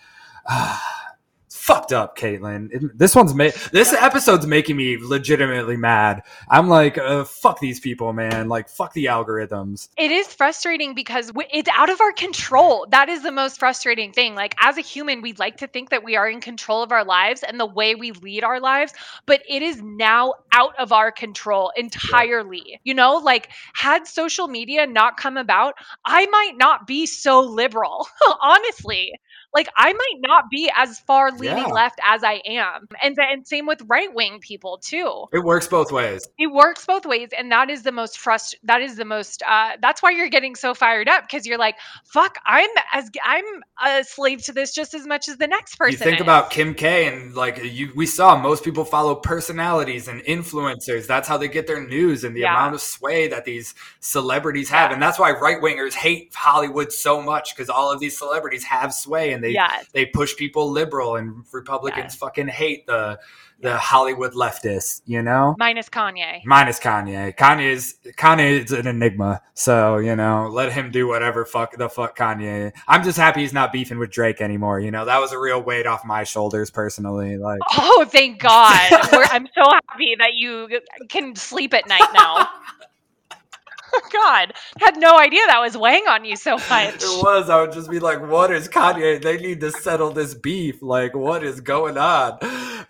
Speaker 1: fucked up, Kaitlin. This one's ma- this episode's making me legitimately mad. I'm like, uh, fuck these people, man. Like, fuck the algorithms.
Speaker 2: It is frustrating because it's out of our control. That is the most frustrating thing. Like, as a human, we'd like to think that we are in control of our lives and the way we lead our lives, but it is now out of our control entirely. Yeah. You know, like, had social media not come about, I might not be so liberal, honestly like I might not be as far leaning yeah. left as I am. And and same with right wing people too.
Speaker 1: It works both ways.
Speaker 2: It works both ways and that is the most frust that is the most uh that's why you're getting so fired up because you're like, fuck, I'm as I'm a slave to this just as much as the next person.
Speaker 1: You think
Speaker 2: is.
Speaker 1: about Kim K and like you we saw most people follow personalities and influencers. That's how they get their news and the yeah. amount of sway that these celebrities have. Yeah. And that's why right wingers hate Hollywood so much because all of these celebrities have sway and they
Speaker 2: yes.
Speaker 1: they push people liberal and Republicans yes. fucking hate the the Hollywood leftists, you know?
Speaker 2: Minus Kanye.
Speaker 1: Minus Kanye. Kanye is Kanye is an enigma. So, you know, let him do whatever fuck the fuck Kanye. I'm just happy he's not beefing with Drake anymore. You know, that was a real weight off my shoulders personally. Like
Speaker 2: Oh, thank God. I'm so happy that you can sleep at night now. God, had no idea that was weighing on you so much.
Speaker 1: It was. I would just be like, "What is Kanye? They need to settle this beef. Like, what is going on?"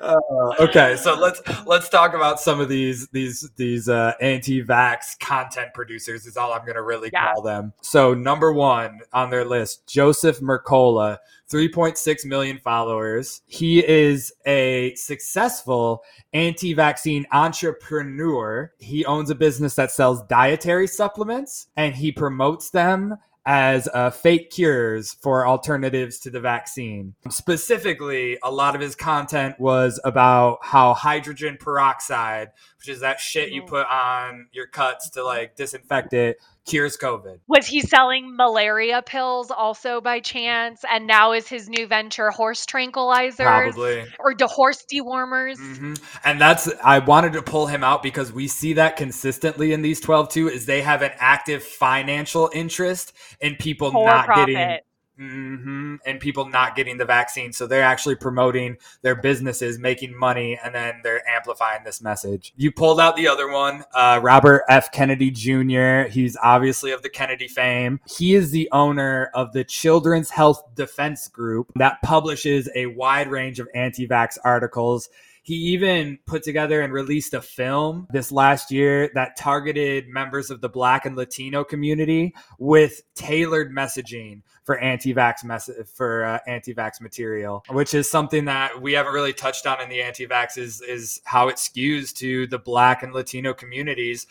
Speaker 1: Uh, okay, so let's let's talk about some of these these these uh, anti-vax content producers. Is all I'm going to really yeah. call them. So number one on their list, Joseph Mercola 3.6 million followers. He is a successful anti vaccine entrepreneur. He owns a business that sells dietary supplements and he promotes them as uh, fake cures for alternatives to the vaccine. Specifically, a lot of his content was about how hydrogen peroxide, which is that shit you mm. put on your cuts to like disinfect it, cures COVID.
Speaker 2: Was he selling malaria pills also by chance? And now is his new venture horse tranquilizers?
Speaker 1: Probably.
Speaker 2: Or the horse dewormers?
Speaker 1: Mm-hmm. And that's, I wanted to pull him out because we see that consistently in these 12 too, is they have an active financial interest in people For not profit. getting Mm-hmm. And people not getting the vaccine. So they're actually promoting their businesses, making money, and then they're amplifying this message. You pulled out the other one, uh, Robert F. Kennedy Jr. He's obviously of the Kennedy fame. He is the owner of the Children's Health Defense Group that publishes a wide range of anti vax articles he even put together and released a film this last year that targeted members of the Black and Latino community with tailored messaging for anti-vax mess- for uh, anti-vax material, which is something that we haven't really touched on in the anti-vax is is how it skews to the Black and Latino communities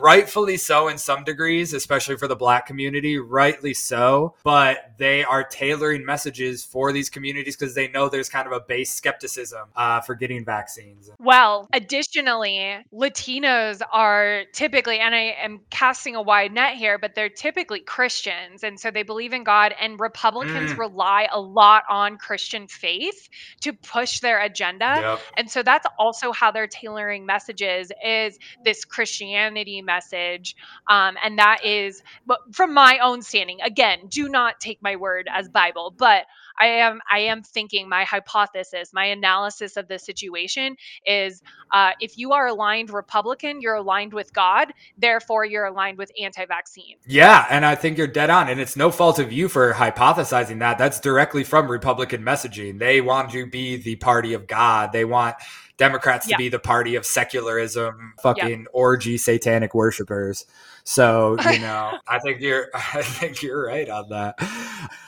Speaker 1: rightfully so in some degrees, especially for the black community, rightly so. But they are tailoring messages for these communities because they know there's kind of a base skepticism uh, for getting vaccines.
Speaker 2: Well, additionally, Latinos are typically, and I am casting a wide net here, but they're typically Christians. And so they believe in God, and Republicans mm. rely a lot on Christian faith to push their agenda. Yep. And so that's also how they're tailoring messages is this Christianity message. Um, and that is, but from my own standing, again, do not take my word as Bible, but I am I am thinking my hypothesis, my analysis of the situation is uh, if you are aligned Republican, you're aligned with God, therefore you're aligned with anti-vaccine.
Speaker 1: Yeah, and I think you're dead on, and it's no fault of you for hypothesizing that. That's directly from Republican messaging. They want to be the party of God. They want Democrats to be the party of secularism, fucking orgy satanic worshippers. So, you know, I think you're I think you're right on that.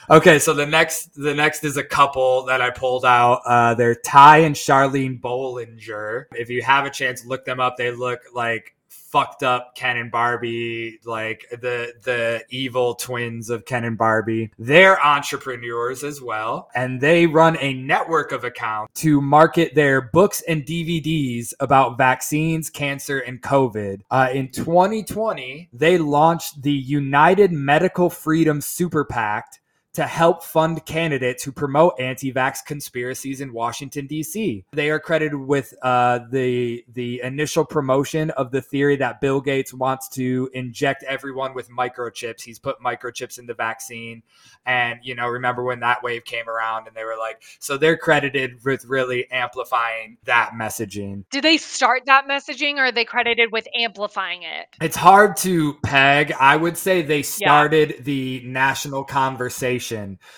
Speaker 1: Okay, so the next the next is a couple that I pulled out. Uh, they're Ty and Charlene Bollinger. If you have a chance, look them up. They look like fucked up Ken and Barbie, like the the evil twins of Ken and Barbie. They're entrepreneurs as well, and they run a network of accounts to market their books and DVDs about vaccines, cancer, and COVID. Uh, in 2020, they launched the United Medical Freedom Super PAC to help fund candidates who promote anti-vax conspiracies in Washington D.C. They are credited with uh, the the initial promotion of the theory that Bill Gates wants to inject everyone with microchips. He's put microchips in the vaccine, and you know, remember when that wave came around, and they were like, so they're credited with really amplifying that messaging.
Speaker 2: Did they start that messaging, or are they credited with amplifying it?
Speaker 1: It's hard to peg. I would say they started yeah. the national conversation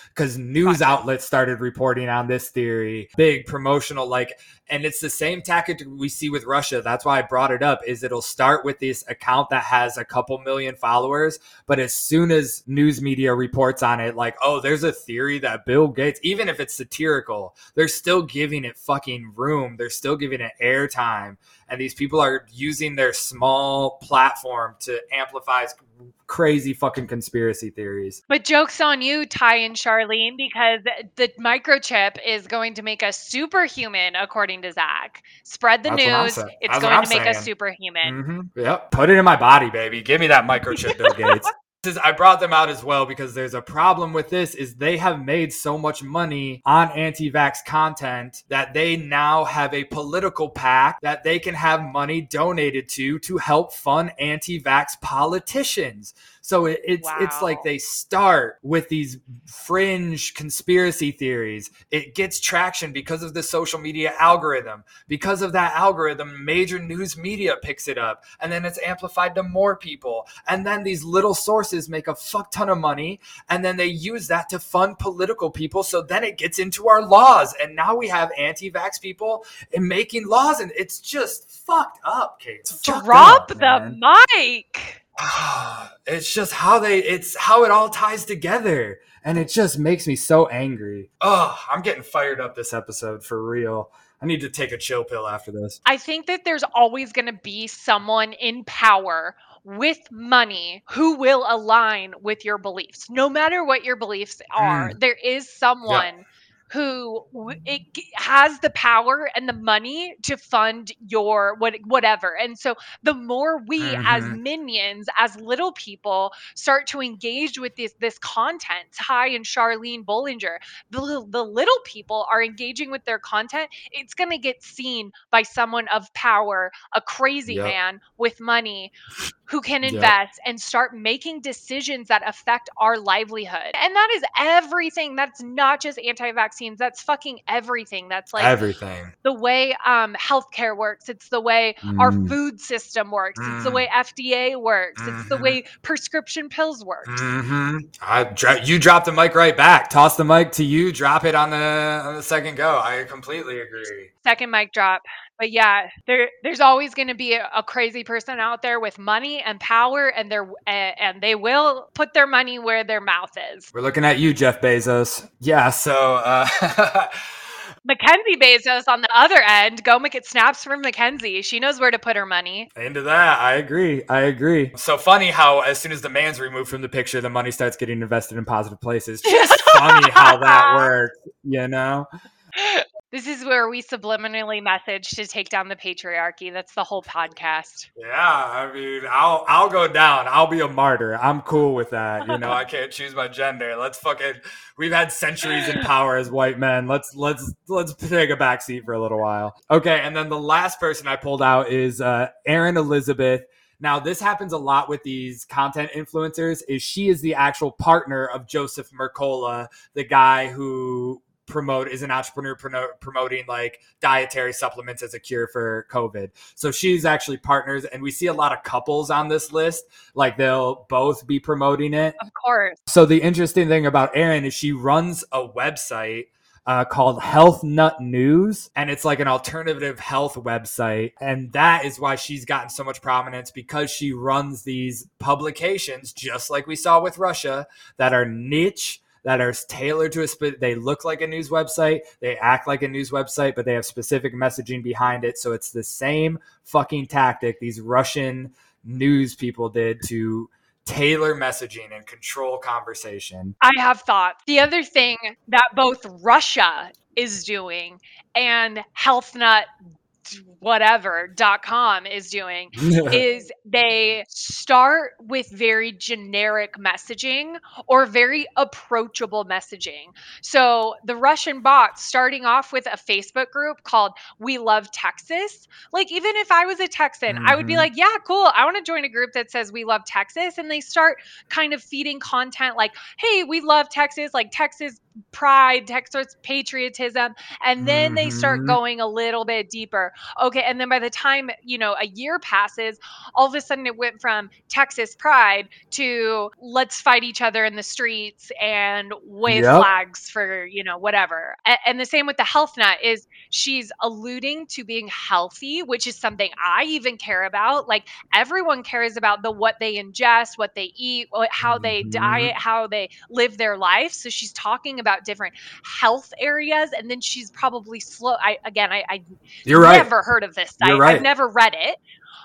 Speaker 1: because news outlets started reporting on this theory. Big promotional, like, and it's the same tactic we see with Russia. That's why I brought it up. Is it'll start with this account that has a couple million followers, but as soon as news media reports on it, like, oh, there's a theory that Bill Gates, even if it's satirical, they're still giving it fucking room. They're still giving it airtime, and these people are using their small platform to amplify crazy fucking conspiracy theories.
Speaker 2: But jokes on you, Ty and Charlene, because the microchip is going to make us superhuman, according to Zach. Spread the That's news. It's going to make saying. us superhuman.
Speaker 1: Mm-hmm. Yep. Put it in my body, baby. Give me that microchip, Bill Gates. I brought them out as well because there's a problem with this is they have made so much money on anti-vax content that they now have a political PAC that they can have money donated to to help fund anti-vax politicians. So it, it's wow. it's like they start with these fringe conspiracy theories. It gets traction because of the social media algorithm. Because of that algorithm, major news media picks it up, and then it's amplified to more people. And then these little sources make a fuck ton of money, and then they use that to fund political people. So then it gets into our laws, and now we have anti-vax people and making laws, and it's just fucked up, Kate.
Speaker 2: Drop up, the mic.
Speaker 1: It's just how they it's how it all ties together and it just makes me so angry. Oh i'm getting fired up this episode for real. I need to take a chill pill after this.
Speaker 2: I think that there's always going to be someone in power with money who will align with your beliefs. No matter what your beliefs are mm. there is someone yep who it has the power and the money to fund your what whatever. And so the more we mm-hmm. as minions, as little people, start to engage with this this content, Ty and Charlene Bollinger, the, the little people are engaging with their content, it's gonna get seen by someone of power, a crazy yep. man with money who can invest yep. and start making decisions that affect our livelihood. And that is everything. That's not just anti-vaccines. That's fucking everything. That's like
Speaker 1: everything.
Speaker 2: The way um, healthcare works. It's the way mm. our food system works. Mm. It's the way mm. FDA works. Mm-hmm. It's the mm-hmm. way prescription pills work.
Speaker 1: Mm-hmm. I dro- you drop the mic right back. Toss the mic to you. Drop it on the on the second go. I completely agree.
Speaker 2: Second mic drop but yeah, there there's always going to be a, a, crazy person out there with money and power, and they're and they will put their money where their mouth is.
Speaker 1: We're looking at you, Jeff Bezos. Yeah, so. Uh,
Speaker 2: Mackenzie Bezos on the other end, go make it snaps from Mackenzie. She knows where to put her money.
Speaker 1: Into that, I agree. I agree. So funny how as soon as the man's removed from the picture, the money starts getting invested in positive places. Just funny how that works, you know?
Speaker 2: This is where we subliminally message to take down the patriarchy. That's the whole podcast.
Speaker 1: Yeah, I mean, I'll I'll go down. I'll be a martyr. I'm cool with that. You know, I can't choose my gender. Let's fucking. We've had centuries in power as white men. Let's let's let's take a backseat for a little while. Okay, and then the last person I pulled out is uh, Erin Elizabeth. Now, this happens a lot with these content influencers. Is she is the actual partner of Joseph Mercola, the guy who promote is an entrepreneur promoting like dietary supplements as a cure for covid. So she's actually partners and we see a lot of couples on this list. Like they'll both be promoting it.
Speaker 2: Of course.
Speaker 1: So the interesting thing about erin is she runs a website uh, called Health Nut News, and it's like an alternative health website. And that is why she's gotten so much prominence because she runs these publications, just like we saw with Russia, that are niche that are tailored to a they look like a news website, they act like a news website, but they have specific messaging behind it. So it's the same fucking tactic these Russian news people did to tailor messaging and control conversation.
Speaker 2: I have thought. The other thing that both Russia is doing and Health HealthNut whatever.com is doing is they start with very generic messaging or very approachable messaging. So the Russian bot starting off with a Facebook group called We Love Texas. Like even if I was a Texan, mm-hmm. I would be mm-hmm. like, yeah, cool. I want to join a group that says We Love Texas and they start kind of feeding content like, "Hey, we love Texas, like Texas pride, Texas patriotism." And then mm-hmm. they start mm-hmm. going a little bit deeper. Okay, and then by the time, you know, a year passes, all of a sudden it went from Texas pride to let's fight each other in the streets and wave yep. flags for, you know, whatever. And, and the same with the health nut is she's alluding to being healthy, which is something I even care about. Like everyone cares about the what they ingest, what they eat, how they mm-hmm. diet, how they live their life. So she's talking about different health areas and then she's probably slow I again I, I
Speaker 1: You're right.
Speaker 2: never heard of this site. Right. I've never read it,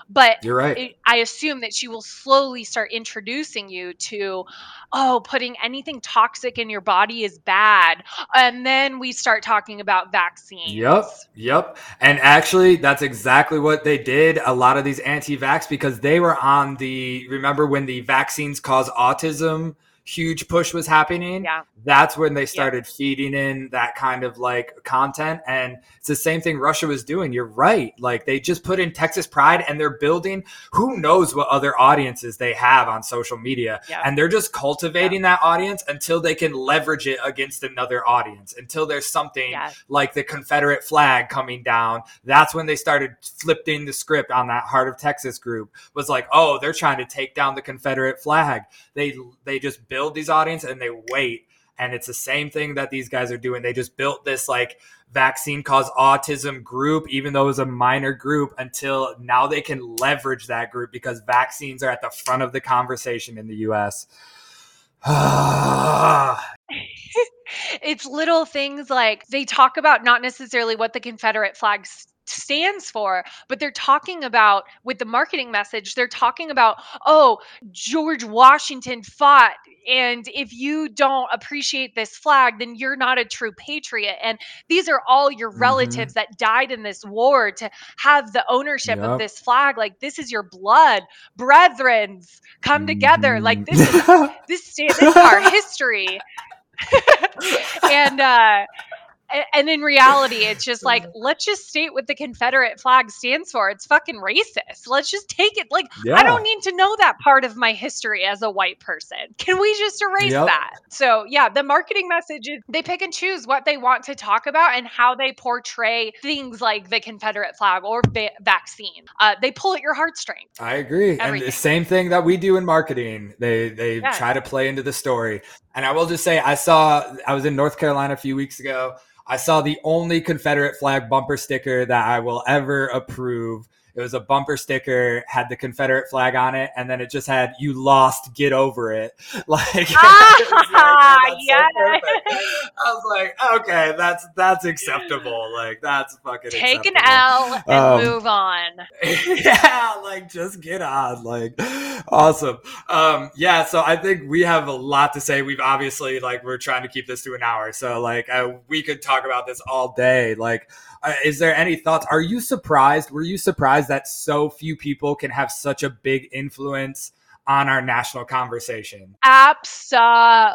Speaker 2: but
Speaker 1: you're right.
Speaker 2: It, I assume that she will slowly start introducing you to, oh, putting anything toxic in your body is bad, and then we start talking about vaccines.
Speaker 1: Yep, yep. And actually, that's exactly what they did. A lot of these anti-vax because they were on the. Remember when the vaccines cause autism? Huge push was happening,
Speaker 2: yeah.
Speaker 1: that's when they started yeah. feeding in that kind of like content. And it's the same thing Russia was doing. You're right. Like they just put in Texas Pride and they're building who knows what other audiences they have on social media.
Speaker 2: Yeah.
Speaker 1: And they're just cultivating that audience until they can leverage it against another audience, until there's something like the Confederate flag coming down. That's when they started flipping the script on that Heart of Texas group was like, oh, they're trying to take down the Confederate flag. They they just built build these audience and they wait. And it's the same thing that these guys are doing. They just built this like vaccine cause autism group, even though it was a minor group, until now they can leverage that group because vaccines are at the front of the conversation in the US.
Speaker 2: it's little things like they talk about not necessarily what the Confederate flag stands for, but they're talking about with the marketing message, they're talking about, oh, George Washington fought. And if you don't appreciate this flag, then you're not a true patriot. And these are all your mm-hmm. relatives mm-hmm. that died in this war to have the ownership yep. of this flag. Like this is your blood, brethrens, come mm-hmm. together. Like this is this, this is our history. and uh and in reality it's just like let's just state what the confederate flag stands for. It's fucking racist. Let's just take it like yeah. i don't need to know that part of my history as a white person. Can we just erase yep. that? So yeah the marketing message is they pick and choose what they want to talk about and how they portray things like the confederate flag or va- vaccine. Uh, they pull at your heartstrings.
Speaker 1: I agree. Everything. and the same thing that we do in marketing. They they yeah. try to play into the story. And i will just say i saw i was in north carolina a few weeks ago I saw the only Confederate flag bumper sticker that I will ever approve. It was a bumper sticker, had the Confederate flag on it, and then it just had "You lost, get over it." Like,
Speaker 2: ah, like yeah.
Speaker 1: So I was like, okay, that's that's acceptable. Like, that's fucking
Speaker 2: take
Speaker 1: acceptable.
Speaker 2: an L and um, move on.
Speaker 1: Yeah, like just get on. Like, awesome. Um, yeah, so I think we have a lot to say. We've obviously like we're trying to keep this to an hour, so like uh, we could talk about this all day. Like uh, is there any thoughts? Are you surprised? Were you surprised that so few people can have such a big influence on our national conversation?
Speaker 2: Absolutely.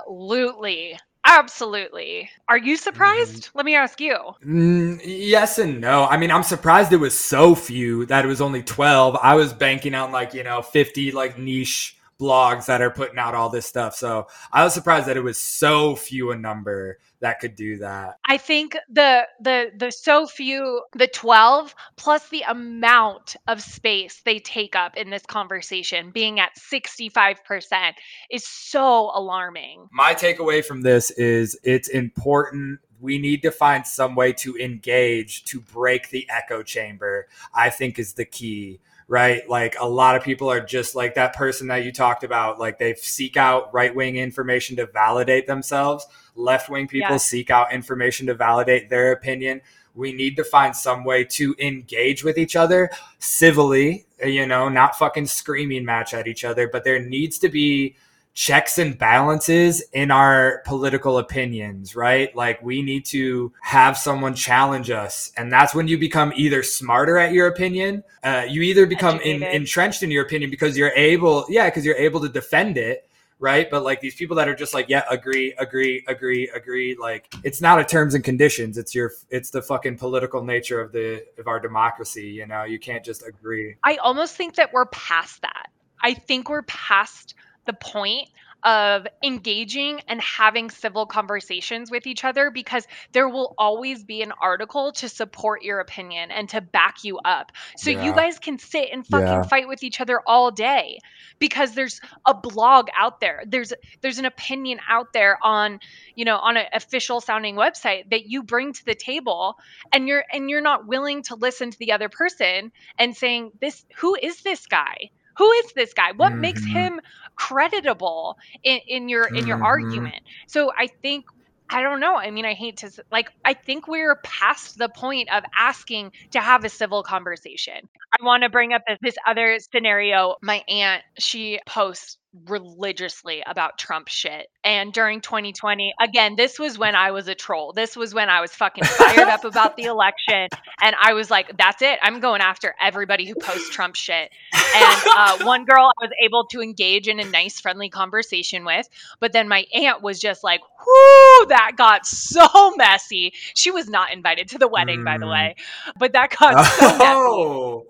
Speaker 2: Absolutely. Are you surprised? Mm-hmm. Let me ask you.
Speaker 1: Mm, yes and no. I mean, I'm surprised it was so few that it was only 12. I was banking on like, you know, 50 like niche blogs that are putting out all this stuff. So I was surprised that it was so few a number that could do that.
Speaker 2: I think the the the so few the 12 plus the amount of space they take up in this conversation being at 65% is so alarming.
Speaker 1: My takeaway from this is it's important we need to find some way to engage to break the echo chamber i think is the key right? Like a lot of people are just like that person that you talked about like they seek out right-wing information to validate themselves. Left-wing people yeah. seek out information to validate their opinion. We need to find some way to engage with each other civilly you know not fucking screaming match at each other but there needs to be checks and balances in our political opinions, right? Like we need to have someone challenge us. And that's when you become either smarter at your opinion, uh, you either become in, entrenched in your opinion because you're able, yeah, because you're able to defend it. Right. But like these people that are just like, yeah, agree, agree, agree, agree. Like it's not a terms and conditions. It's your, it's the fucking political nature of the, of our democracy. You know, you can't just agree.
Speaker 2: I almost think that we're past that. I think we're past the point of engaging and having civil conversations with each other because there will always be an article to support your opinion and to back you up. So yeah. you guys can sit and fucking yeah. fight with each other all day because there's a blog out there. There's there's an opinion out there on, you know, on an official sounding website that you bring to the table and you're and you're not willing to listen to the other person and saying this who is this guy? Who is this guy what mm-hmm. makes him creditable in, in your in your mm-hmm. argument so i think I don't know. I mean, I hate to like I think we're past the point of asking to have a civil conversation. I want to bring up this, this other scenario. My aunt, she posts religiously about Trump shit. And during 2020, again, this was when I was a troll. This was when I was fucking fired up about the election. And I was like, that's it. I'm going after everybody who posts Trump shit. And uh, one girl I was able to engage in a nice, friendly conversation with. But then my aunt was just like, whoo, that got so messy. She was not invited to the wedding, mm. by the mm. way. But that got so oh.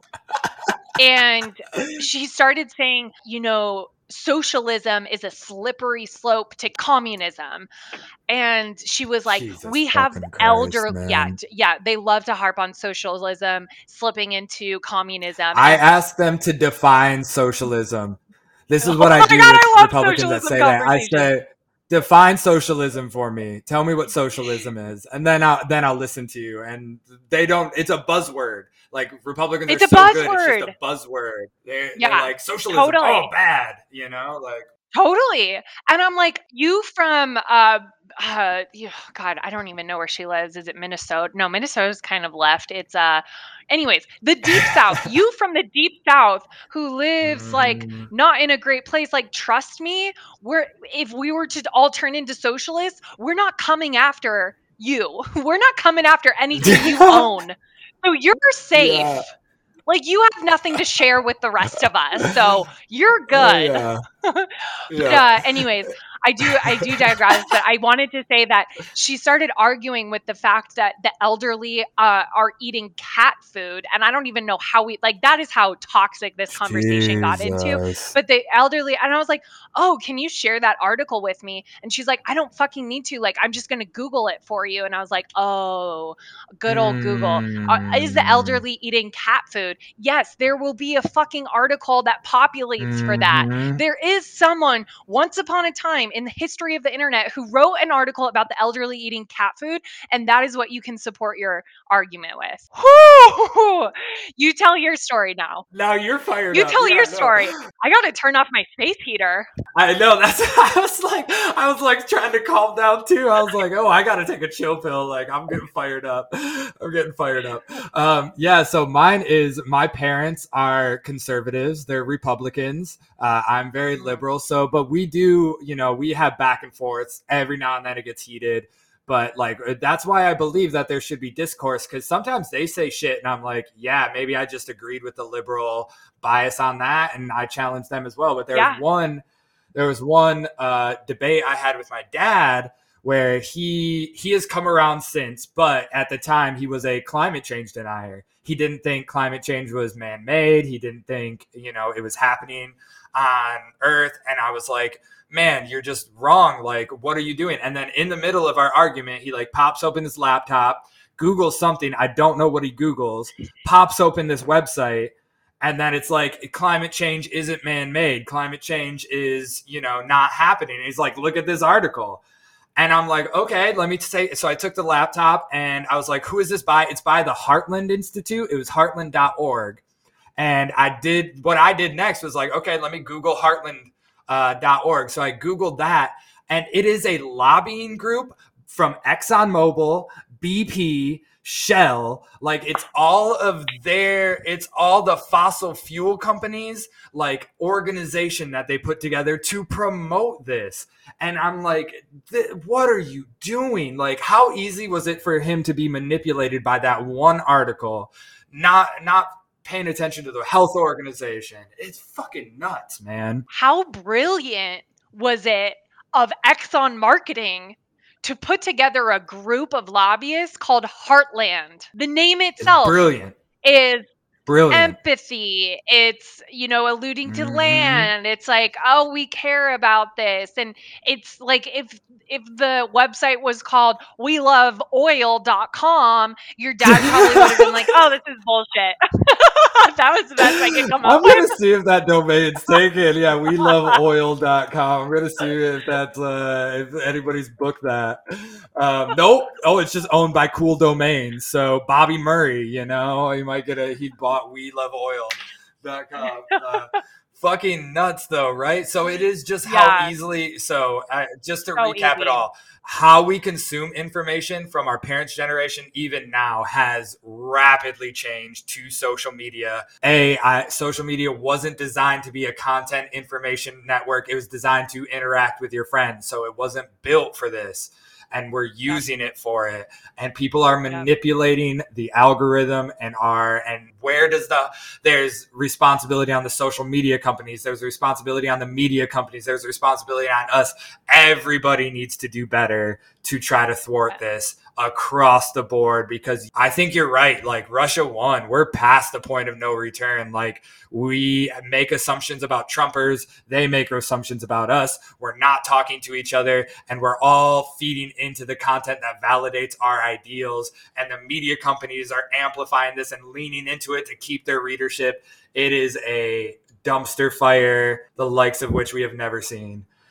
Speaker 2: messy. and she started saying, you know, socialism is a slippery slope to communism. And she was like Jesus we have elder yeah yeah they love to harp on socialism slipping into communism
Speaker 1: i ask them to define socialism. This is what oh i do God, with I republicans that say that. I say define socialism for me. Tell me what socialism is and then i'll then i'll listen to you. And they don't it's a buzzword like Republicans it's are so buzzword. good. It's just a buzzword. They're, yeah, they're like socialism. Totally. Oh, bad. You know, like
Speaker 2: totally. And I'm like, you from uh, uh, God, I don't even know where she lives. Is it Minnesota? No, Minnesota's kind of left. It's uh, anyways, the deep south. you from the deep south who lives like mm. not in a great place. Like, trust me, we're if we were to all turn into socialists, we're not coming after you. We're not coming after anything you own. So you're safe. Yeah. Like you have nothing to share with the rest of us. So you're oh, good. Oh, yeah. yeah. uh, anyways, I do I do digress, but I wanted to say that she started arguing with the fact that the elderly uh, are eating cat food, and I don't even know how we like that is how toxic this conversation Jesus. got into. But the elderly, and I was like, "Oh, can you share that article with me?" And she's like, "I don't fucking need to. Like, I'm just gonna Google it for you." And I was like, "Oh, good old mm. Google. Uh, is the mm. elderly eating cat food?" Yes, there will be a fucking article that populates mm-hmm. for that. Mm-hmm. There is someone once upon a time in the history of the internet who wrote an article about the elderly eating cat food, and that is what you can support your argument with. you tell your story now.
Speaker 1: Now you're fired.
Speaker 2: You
Speaker 1: up.
Speaker 2: tell yeah, your no. story. I got to turn off my space heater.
Speaker 1: I know. That's. I was like, I was like trying to calm down too. I was like, oh, I got to take a chill pill. Like I'm getting fired up. I'm getting fired up. Um, yeah. So mine is my parents are conservatives. They're Republicans. Uh, I'm very mm-hmm. liberal. So, but we do, you know, we have back and forths every now and then. It gets heated but like uh, that's why I believe that there should be discourse because sometimes they say shit and I'm like, yeah, maybe I just agreed with the liberal bias on that and I challenge them as well. But there yeah. was one, there was one uh, debate I had with my dad where he he has come around since, but at the time he was a climate change denier. He didn't think climate change was man made. He didn't think you know it was happening on Earth, and I was like man, you're just wrong. Like, what are you doing? And then in the middle of our argument, he like pops open his laptop, Googles something. I don't know what he Googles, pops open this website. And then it's like climate change isn't man made. Climate change is, you know, not happening. he's like, look at this article. And I'm like, okay, let me say. So I took the laptop and I was like, who is this by? It's by the Heartland Institute. It was heartland.org. And I did what I did next was like, okay, let me Google heartland.org. Uh, so I Googled that. And it is a lobbying group from ExxonMobil, BP, Shell, like it's all of their, it's all the fossil fuel companies, like organization that they put together to promote this. And I'm like, what are you doing? Like, how easy was it for him to be manipulated by that one article? Not, not paying attention to the health organization. It's fucking nuts, man.
Speaker 2: How brilliant was it of Exxon marketing to put together a group of lobbyists called Heartland. The name itself
Speaker 1: it's brilliant.
Speaker 2: is
Speaker 1: Brilliant.
Speaker 2: empathy. It's, you know, alluding to mm-hmm. land. It's like, oh, we care about this. And it's like if if the website was called we love oil.com, your dad probably would have been like, oh, this is bullshit. that was the best I could come
Speaker 1: up
Speaker 2: I'm
Speaker 1: with. I'm gonna see if that domain's taken. Yeah, we love oil.com. I'm gonna see if that's uh if anybody's booked that. Um, nope. Oh, it's just owned by cool domains. So Bobby Murray, you know, he might get a he bought we love oil.com. Uh, fucking nuts though right? So it is just yeah. how easily so uh, just to so recap easy. it all how we consume information from our parents generation even now has rapidly changed to social media. A I, social media wasn't designed to be a content information network. It was designed to interact with your friends. So it wasn't built for this and we're using it for it. And people are manipulating the algorithm and are and where does the there's responsibility on the social media companies there's responsibility on the media companies there's responsibility on us. Everybody needs to do better to try to thwart this across the board because I think you're right. Like Russia won. We're past the point of no return. Like we make assumptions about Trumpers, they make assumptions about us. We're not talking to each other and we're all feeding into the content that validates our ideals. And the media companies are amplifying this and leaning into it to keep their readership. It is a dumpster fire, the likes of which we have never seen.